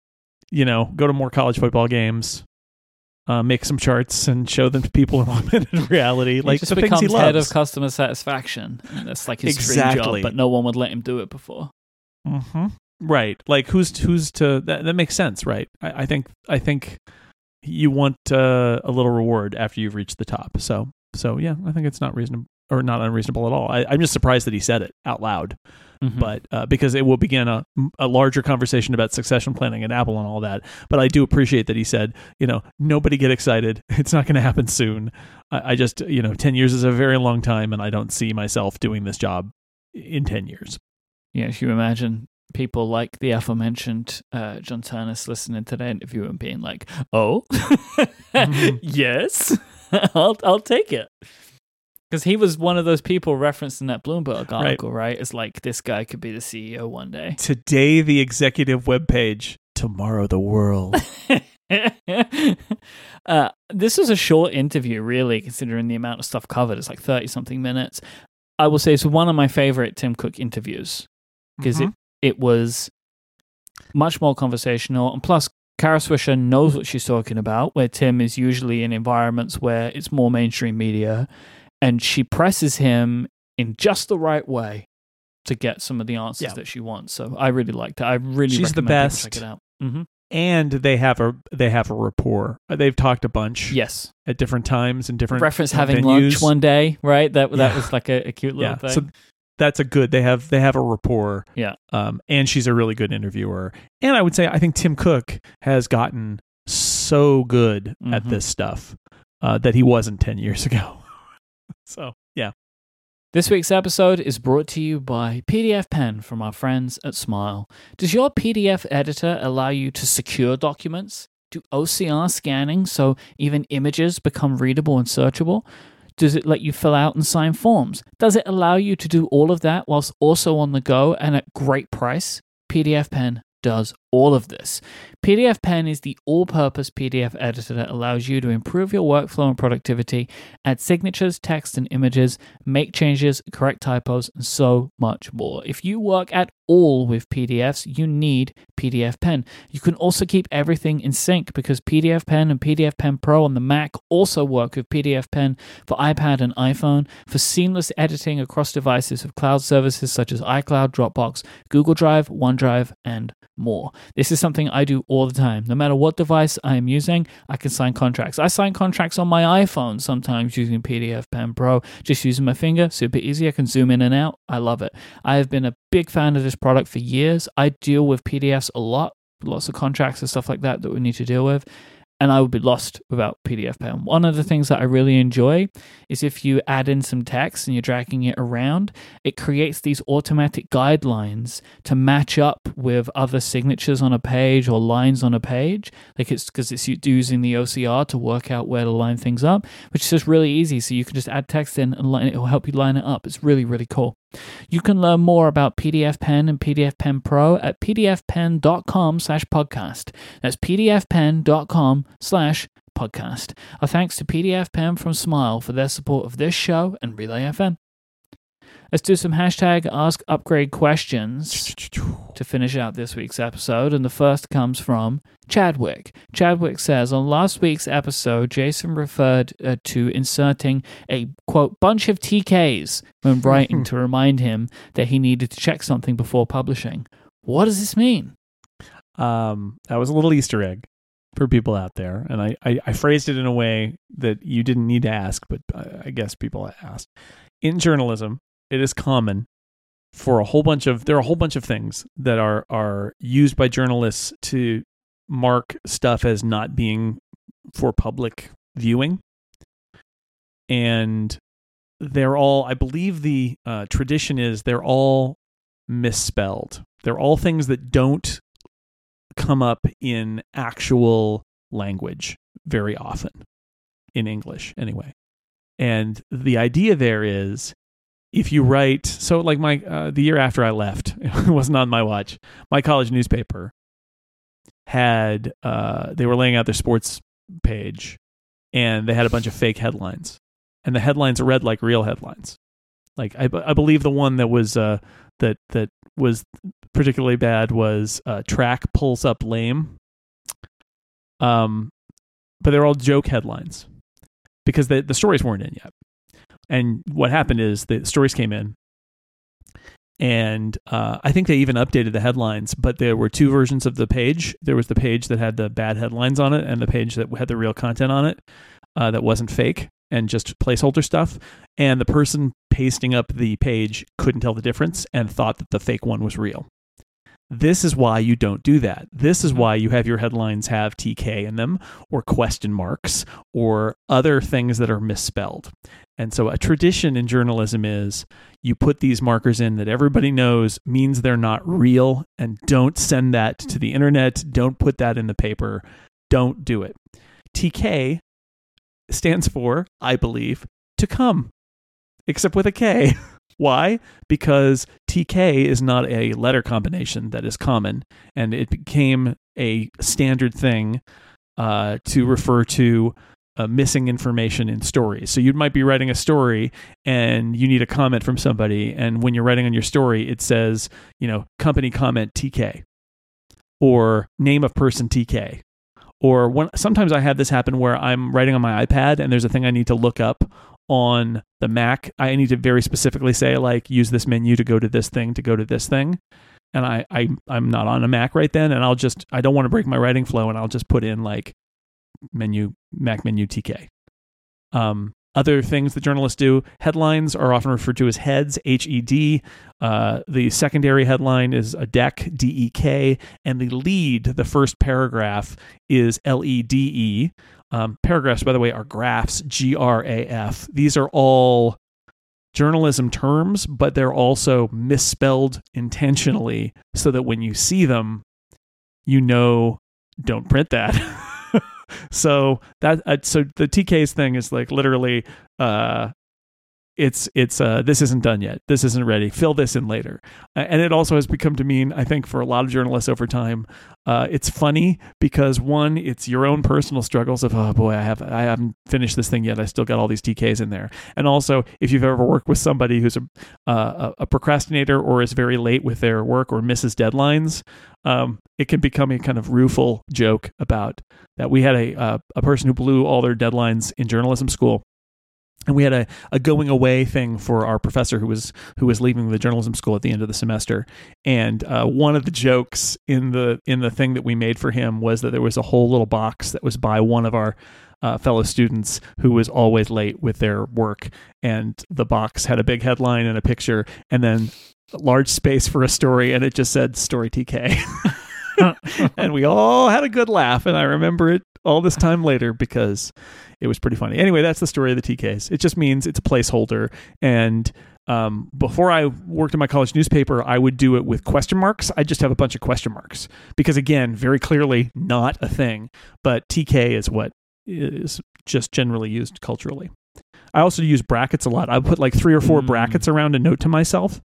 You know, go to more college football games. Uh, make some charts and show them to people in augmented reality, He like just the things becomes he loves. head of customer satisfaction. And that's like his dream job, but no one would let him do it before. hmm Right. Like who's who's to that? That makes sense, right? I, I think I think you want uh, a little reward after you've reached the top. So so yeah, I think it's not reasonable or not unreasonable at all. I, I'm just surprised that he said it out loud, Mhm. but uh, because it will begin a a larger conversation about succession planning at Apple and all that. But I do appreciate that he said, you know, nobody get excited. It's not going to happen soon. I, I just you know, ten years is a very long time, and I don't see myself doing this job in ten years. Yeah, if you imagine people like the aforementioned uh, John Ternus listening to that interview and being like, "Oh, Mhm. yes, I'll I'll take it," because he was one of those people referenced in that Bloomberg article, right? It's like this guy could be the CEO one day. Today, the executive webpage. Tomorrow, the world. uh, this was a short interview, really, considering the amount of stuff covered. It's like 30 something minutes. I will say it's one of my favorite Tim Cook interviews because Mhm. it, it was much more conversational. And plus, Kara Swisher knows what she's talking about, where Tim is usually in environments where it's more mainstream media. And she presses him in just the right way to get some of the answers Yeah. that she wants. So I really liked it. I really She's the best. check it out. hmm and they have a they have a rapport. Uh, They've talked a bunch Yes, at different times and different reference having venues. lunch one day, right? That that was like a, a cute little yeah, thing. so that's a good. They have they have a rapport. Yeah. um, and she's a really good interviewer. And I would say I think Tim Cook has gotten so good at Mhm. this stuff uh, that he wasn't ten years ago. so yeah, This week's episode is brought to you by PDFpen from our friends at Smile. Does your PDF editor allow you to secure documents? Do OCR scanning so even images become readable and searchable? Does it let you fill out and sign forms? Does it allow you to do all of that whilst also on the go and at great price? PDFpen does all of this. PDFpen is the all purpose PDF editor that allows you to improve your workflow and productivity, add signatures, text, and images, make changes, correct typos, and so much more. If you work at all with PDFs, you need PDFpen. You can also keep everything in sync because PDFpen and PDFpen Pro on the Mac also work with PDFpen for iPad and iPhone for seamless editing across devices with cloud services such as iCloud, Dropbox, Google Drive, OneDrive, and more. This is something I do all the time. No matter what device I am using, I can sign contracts. I sign contracts on my iPhone sometimes using PDFpen Pro, just using my finger, super easy. I can zoom in and out. I love it. I have been a big fan of this product for years. I deal with PDFs a lot, lots of contracts and stuff like that that we need to deal with. And I would be lost without PDFpen. One of the things that I really enjoy is if you add in some text and you're dragging it around, it creates these automatic guidelines to match up with other signatures on a page or lines on a page. Like it's because it's using the OCR to work out where to line things up, which is just really easy. So you can just add text in and line, it will help you line it up. It's really, really cool. You can learn more about PDFpen and PDFpen Pro at pdfpen.com slash podcast. That's pdfpen.com slash podcast. Our thanks to PDFpen from Smile for their support of this show and Relay FM. Let's do some hashtag ask upgrade questions to finish out this week's episode. And the first comes from Chadwick. Chadwick says On last week's episode, Jason referred uh, to inserting a quote bunch of TKs when writing to remind him that he needed to check something before publishing. What does this mean? um, that was a little Easter egg for people out there, and I, I I phrased it in a way that you didn't need to ask, but I, I guess people asked. In journalism, it is common for a whole bunch of there are a whole bunch of things that are are used by journalists to mark stuff as not being for public viewing. And they're all i believe the uh, tradition is they're all misspelled. They're all things that don't come up in actual language very often in english anyway. And the idea there is if you write so like my uh, the year after i left it wasn't on my watch my college newspaper had uh, they were laying out their sports page and they had a bunch of fake headlines and the headlines read like real headlines. Like i, I believe the one that was uh, that that was particularly bad was uh, track pulls up lame. Um but they're all joke headlines because the, the stories weren't in yet and what happened is the stories came in and uh, I think they even updated the headlines, but there were two versions of the page. There was the page that had the bad headlines on it, and the page that had the real content on it uh, that wasn't fake and just placeholder stuff. And the person pasting up the page couldn't tell the difference and thought that the fake one was real. This is why you don't do that. This is mm-hmm. why you have your headlines have TK in them or question marks or other things that are misspelled. And so a tradition in journalism is you put these markers in that everybody knows means they're not real and don't send that to the internet. Don't put that in the paper. Don't do it. TK stands for, I believe, to come, except with a K. Why? Because TK is not a letter combination that is common, and it became a standard thing uh, to refer to uh, missing information in stories. So you might be writing a story and you need a comment from somebody, and when you're writing on your story, it says, you know, company comment TK or name of person TK. Or one, sometimes I have this happen where I'm writing on my iPad and there's a thing I need to look up on the Mac, I need to very specifically say like use this menu to go to this thing to go to this thing. And I, I I'm not on a Mac right then, and I'll just I don't want to break my writing flow, and I'll just put in like menu Mac menu TK. Um, other things that journalists do headlines are often referred to as heads, H E D. Uh, the secondary headline is a deck, D E K. And the lead, the first paragraph, is L E D E. Um, paragraphs, by the way, are graphs, G R A F. These are all journalism terms, but they're also misspelled intentionally so that when you see them, you know, don't print that. so that uh, so the TK's thing is like literally uh it's it's uh this isn't done yet. This isn't ready. Fill this in later. And it also has become to mean I think for a lot of journalists over time uh it's funny because one it's your own personal struggles of oh boy I have I haven't finished this thing yet. I still got all these TKs in there. And also if you've ever worked with somebody who's a uh, a procrastinator or is very late with their work or misses deadlines, um, it can become a kind of rueful joke about that. We had a uh, a person who blew all their deadlines in journalism school. And we had a, a going away thing for our professor who was who was leaving the journalism school at the end of the semester. And uh, one of the jokes in the in the thing that we made for him was that there was a whole little box that was by one of our uh, fellow students who was always late with their work. And the box had a big headline and a picture. And then large space for a story and it just said story tk and we all had a good laugh and i remember it all this time later because it was pretty funny. Anyway, that's the story of the TKs. It just means it's a placeholder. And um, before I worked in my college newspaper, I would do it with question marks. I just have a bunch of question marks because, again, very clearly not a thing. But TK is what is just generally used culturally. I also use brackets a lot. I put like three or four mm. brackets around a note to myself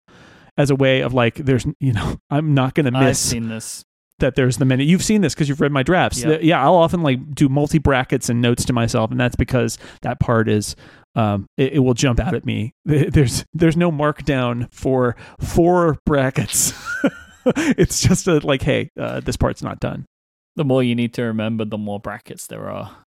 as a way of like, there's, you know, I'm not going to miss. I've seen this that there's the minute you've seen this because you've read my drafts. Yep. Yeah, I'll often like do multi brackets and notes to myself, and that's because that part is um, it, it, will jump out at me. There's there's no markdown for four brackets. it's just a, like, hey, uh, this part's not done. The more you need to remember, the more brackets there are.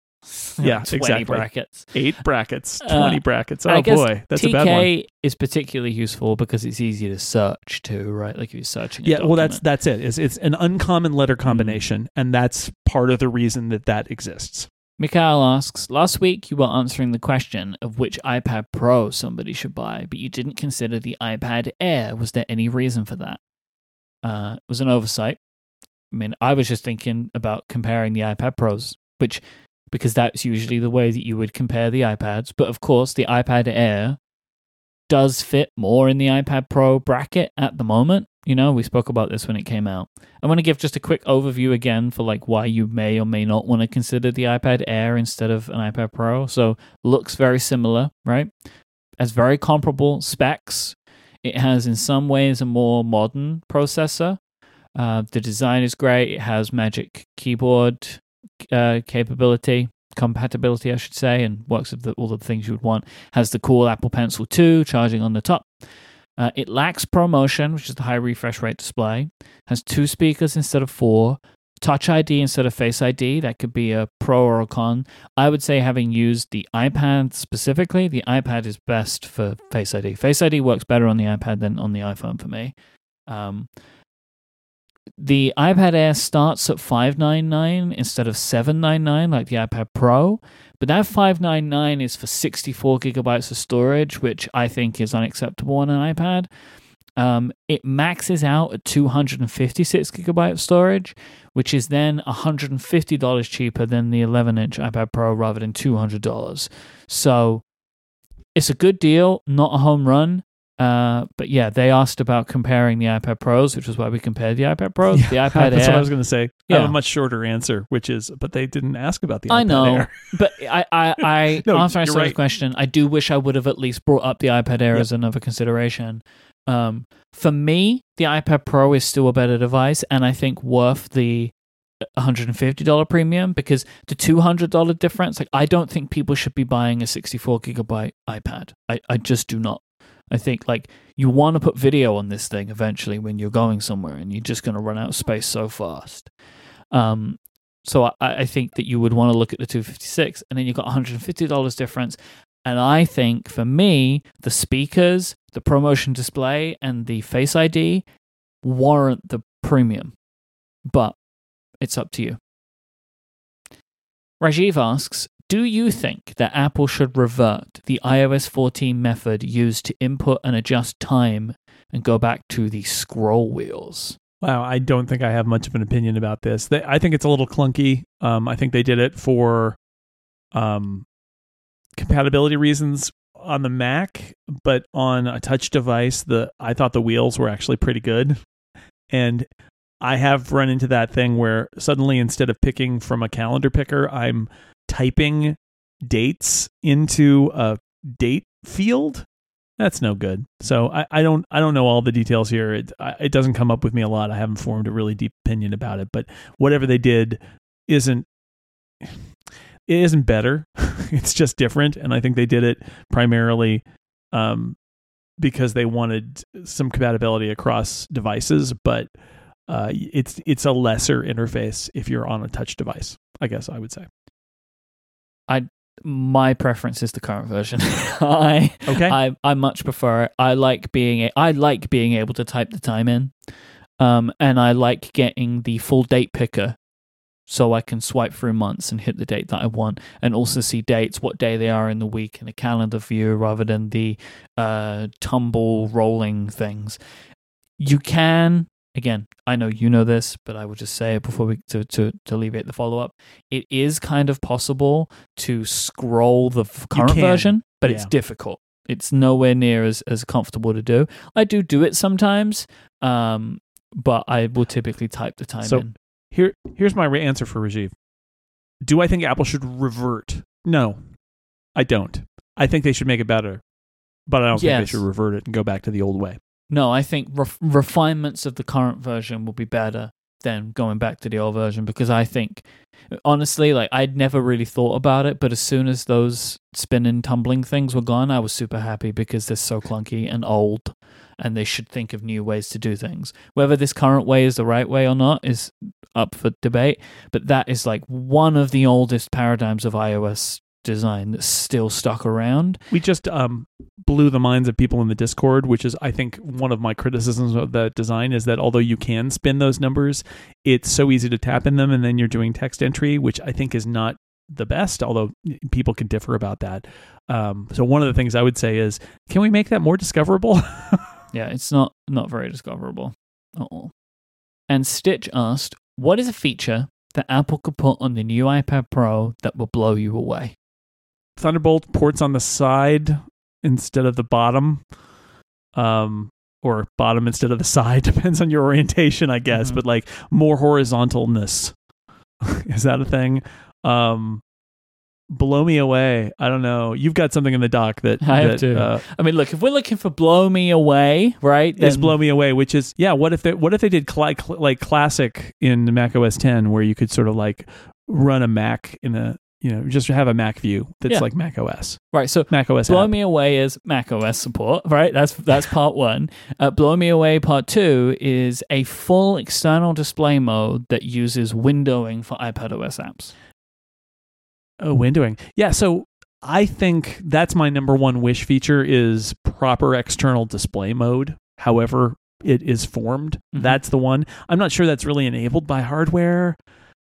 Yeah, 20 exactly. brackets. Eight brackets, 20 uh, brackets. Oh boy, that's TK a bad one. is particularly useful because it's easy to search too, right? Like if you're searching. Yeah, well, that's that's it. It's, it's an uncommon letter combination, mm. and that's part of the reason that that exists. Mikhail asks, last week you were answering the question of which iPad Pro somebody should buy, but you didn't consider the iPad Air. Was there any reason for that? Uh, it was an oversight. I mean, I was just thinking about comparing the iPad Pros, which because that's usually the way that you would compare the iPads. But of course, the iPad Air does fit more in the iPad Pro bracket at the moment. You know, we spoke about this when it came out. I want to give just a quick overview again for like why you may or may not want to consider the iPad Air instead of an iPad Pro. So, looks very similar, right? Has very comparable specs. It has in some ways a more modern processor. Uh, the design is great. It has Magic Keyboard uh, capability, compatibility, I should say, and works with the, all the things you would want. Has the cool Apple Pencil 2 charging on the top. Uh, it lacks ProMotion, which is the high refresh rate display. Has two speakers instead of four. Touch ID instead of Face ID. That could be a pro or a con. I would say, having used the iPad specifically, the iPad is best for Face ID. Face ID works better on the iPad than on the iPhone for me. Um, the iPad Air starts at 599 instead of 799 like the iPad Pro, but that 599 is for 64 gigabytes of storage, which I think is unacceptable on an iPad. Um, it maxes out at 256 gigabyte of storage, which is then $150 cheaper than the 11 inch iPad Pro rather than $200. So it's a good deal, not a home run. Uh, but yeah, they asked about comparing the iPad Pros, which is why we compared the iPad Pros. Yeah, the iPad That's Air. what I was going to say. Yeah. I have a much shorter answer, which is, but they didn't ask about the. I iPad know, Air. but I, I, I no, after I saw right. the question, I do wish I would have at least brought up the iPad Air yep. as another consideration. Um, for me, the iPad Pro is still a better device, and I think worth the $150 premium because the $200 difference, like I don't think people should be buying a 64 gigabyte iPad. I, I just do not. I think like you want to put video on this thing eventually when you're going somewhere, and you're just going to run out of space so fast. Um, so I, I think that you would want to look at the 256, and then you've got 150 dollars difference. And I think for me, the speakers, the promotion display, and the Face ID warrant the premium. But it's up to you. Rajiv asks Do you think that Apple should revert the iOS 14 method used to input and adjust time and go back to the scroll wheels? Wow, I don't think I have much of an opinion about this. They, I think it's a little clunky. Um, I think they did it for um, compatibility reasons on the Mac, but on a touch device, the I thought the wheels were actually pretty good. And I have run into that thing where suddenly instead of picking from a calendar picker, I'm typing dates into a date field. That's no good. So I, I don't I don't know all the details here. It I, it doesn't come up with me a lot. I haven't formed a really deep opinion about it. But whatever they did isn't it isn't better. it's just different, and I think they did it primarily um, because they wanted some compatibility across devices. But uh, it's it's a lesser interface if you're on a touch device. I guess I would say. I my preference is the current version. I Okay. I I much prefer it. I like being a, I like being able to type the time in, um, and I like getting the full date picker, so I can swipe through months and hit the date that I want, and also see dates, what day they are in the week in a calendar view rather than the uh, tumble rolling things. You can again. I know you know this, but I will just say it before we to to, to alleviate the follow up. It is kind of possible to scroll the current version, but it's difficult. It's nowhere near as, as comfortable to do. I do do it sometimes, um, but I will typically type the time So- in. Here, here's my re- answer for Rajiv. Do I think Apple should revert? No, I don't. I think they should make it better, but I don't think they should revert it and go back to the old way. No, I think ref- refinements of the current version will be better than going back to the old version because I think, honestly, like I'd never really thought about it, but as soon as those spinning, tumbling things were gone, I was super happy because they're so clunky and old, and they should think of new ways to do things. Whether this current way is the right way or not is up for debate, but that is like one of the oldest paradigms of iOS design that's still stuck around. We just um, blew the minds of people in the Discord, which is, I think, one of my criticisms of the design is that although you can spin those numbers, it's so easy to tap in them, and then you're doing text entry, which I think is not the best. Although people can differ about that. Um, so one of the things I would say is, can we make that more discoverable? Yeah, it's not not very discoverable at all. And Stitch asked, "What is a feature that Apple could put on the new iPad Pro that will blow you away?" Thunderbolt ports on the side instead of the bottom, um, or bottom instead of the side depends on your orientation, I guess. Mhm. But like more horizontalness, is that a thing? Um, blow me away. I don't know. You've got something in the dock that I have to. Uh, I mean, look, if we're looking for blow me away, right? is blow me away, which is yeah. What if they what if they did cl- cl- like classic in Mac OS 10, where you could sort of like run a Mac in a you know just have a Mac view that's Yeah. like Mac OS, right? So Mac OS. blow app. me away is Mac OS support, right? That's that's part one. Uh, blow me away part two is a full external display mode that uses windowing for iPad OS apps. Oh, windowing. Yeah, so I think that's my number one wish feature is proper external display mode. However, it is formed. Mhm. That's the one. I'm not sure that's really enabled by hardware.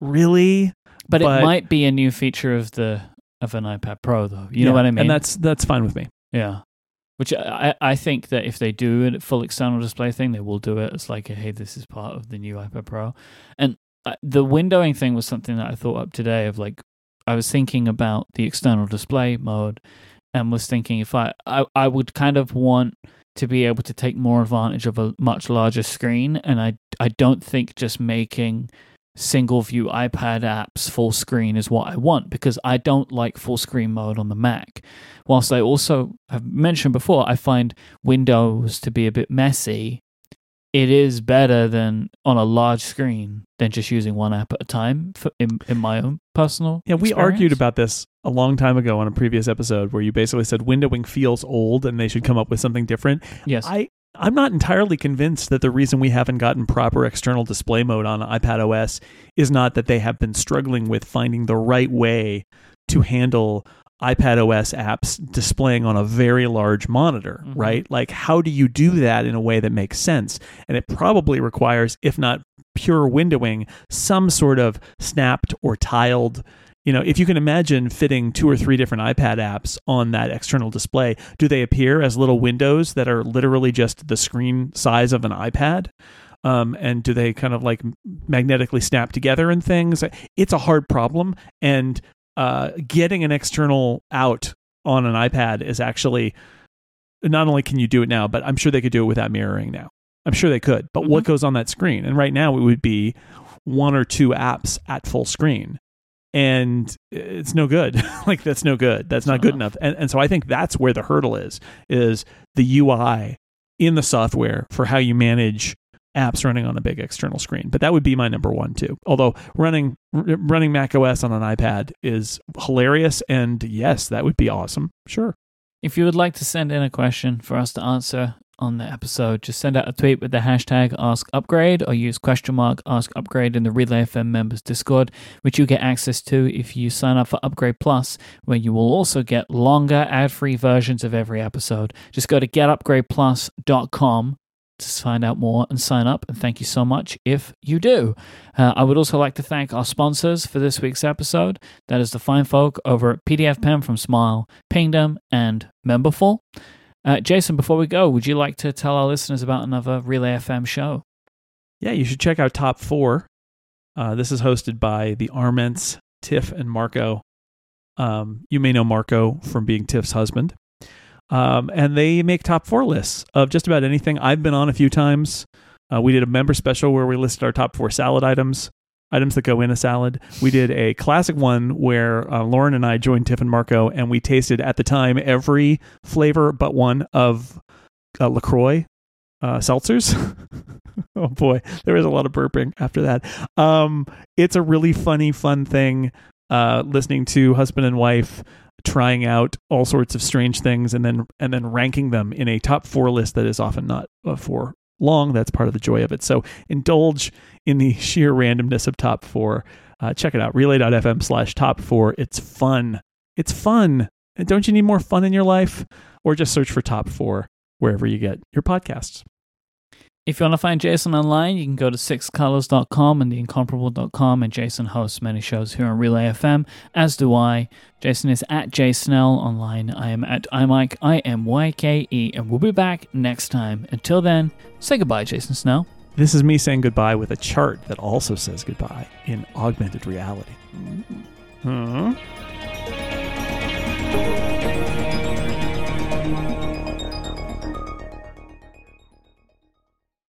Really? But, But- it might be a new feature of the of an iPad Pro, though. You know what I mean? And that's that's fine with me. Yeah. Which I, I think that if they do a full external display thing, they will do it. It's like, hey, this is part of the new iPad Pro. And uh, the windowing thing was something that I thought up today of like, I was thinking about the external display mode and was thinking if I, I, I would kind of want to be able to take more advantage of a much larger screen. And I, I don't think just making single view iPad apps full screen is what I want because I don't like full screen mode on the Mac. Whilst I also have mentioned before, I find Windows to be a bit messy. It is better than on a large screen than just using one app at a time for, in, in my own personal. Yeah, we argued about this a long time ago on a previous episode where you basically said windowing feels old and they should come up with something different. Yes. I I'm not entirely convinced that the reason we haven't gotten proper external display mode on iPad OS is not that they have been struggling with finding the right way to handle iPad OS apps displaying on a very large monitor, Mhm. right? Like, how do you do that in a way that makes sense? And it probably requires, if not pure windowing, some sort of snapped or tiled. You know, if you can imagine fitting two or three different iPad apps on that external display, do they appear as little windows that are literally just the screen size of an iPad? Um, and do they kind of like magnetically snap together and things? It's a hard problem, and uh, getting an external out on an iPad is actually not only can you do it now, but I'm sure they could do it without mirroring now. I'm sure they could. But what goes on that screen? And right now it would be one or two apps at full screen. And it's no good. like that's no good. That's not good uh-huh. enough. And and so I think that's where the hurdle is is the UI in the software for how you manage apps running on a big external screen. But that would be my number one too. Although running r- running Mac OS on an iPad is hilarious, and yes, that would be awesome. Sure. If you would like to send in a question for us to answer on the episode, just send out a tweet with the hashtag AskUpgrade or use question mark AskUpgrade in the Relay FM members Discord, which you get access to if you sign up for Upgrade Plus, where you will also get longer ad-free versions of every episode. Just go to getupgradeplus.com to find out more and sign up. And thank you so much if you do. Uh, I would also like to thank our sponsors for this week's episode. That is the fine folk over at PDFpen from Smile, Pingdom, and Memberful. Uh, Jason, before we go, would you like to tell our listeners about another Relay FM show? Yeah, you should check out Top Four. Uh, this is hosted by the Arments, Tiff, and Marco. Um, you may know Marco from being Tiff's husband. Um, and they make top four lists of just about anything. I've been on a few times. Uh, we did a member special where we listed our top four salad items, items that go in a salad. We did a classic one where uh, Lauren and I joined Tiff and Marco, and we tasted at the time every flavor but one of uh, LaCroix uh, seltzers. oh boy, there was a lot of burping after that. Um, it's a really funny, fun thing. Uh, listening to husband and wife trying out all sorts of strange things and then and then ranking them in a top four list that is often not uh, for long. That's part of the joy of it. So indulge in the sheer randomness of top four. Uh, check it out, relay.fm slash top four. It's fun. It's fun. Don't you need more fun in your life? Or just search for top four wherever you get your podcasts. If you want to find Jason online, you can go to sixcolors.com and theincomparable.com. And Jason hosts many shows here on Relay FM, as do I. Jason is at jsnell online. I am at imyke, I M Y K E, and we'll be back next time. Until then, say goodbye, Jason Snell. This is me saying goodbye with a chart that also says goodbye in augmented reality. Hmm.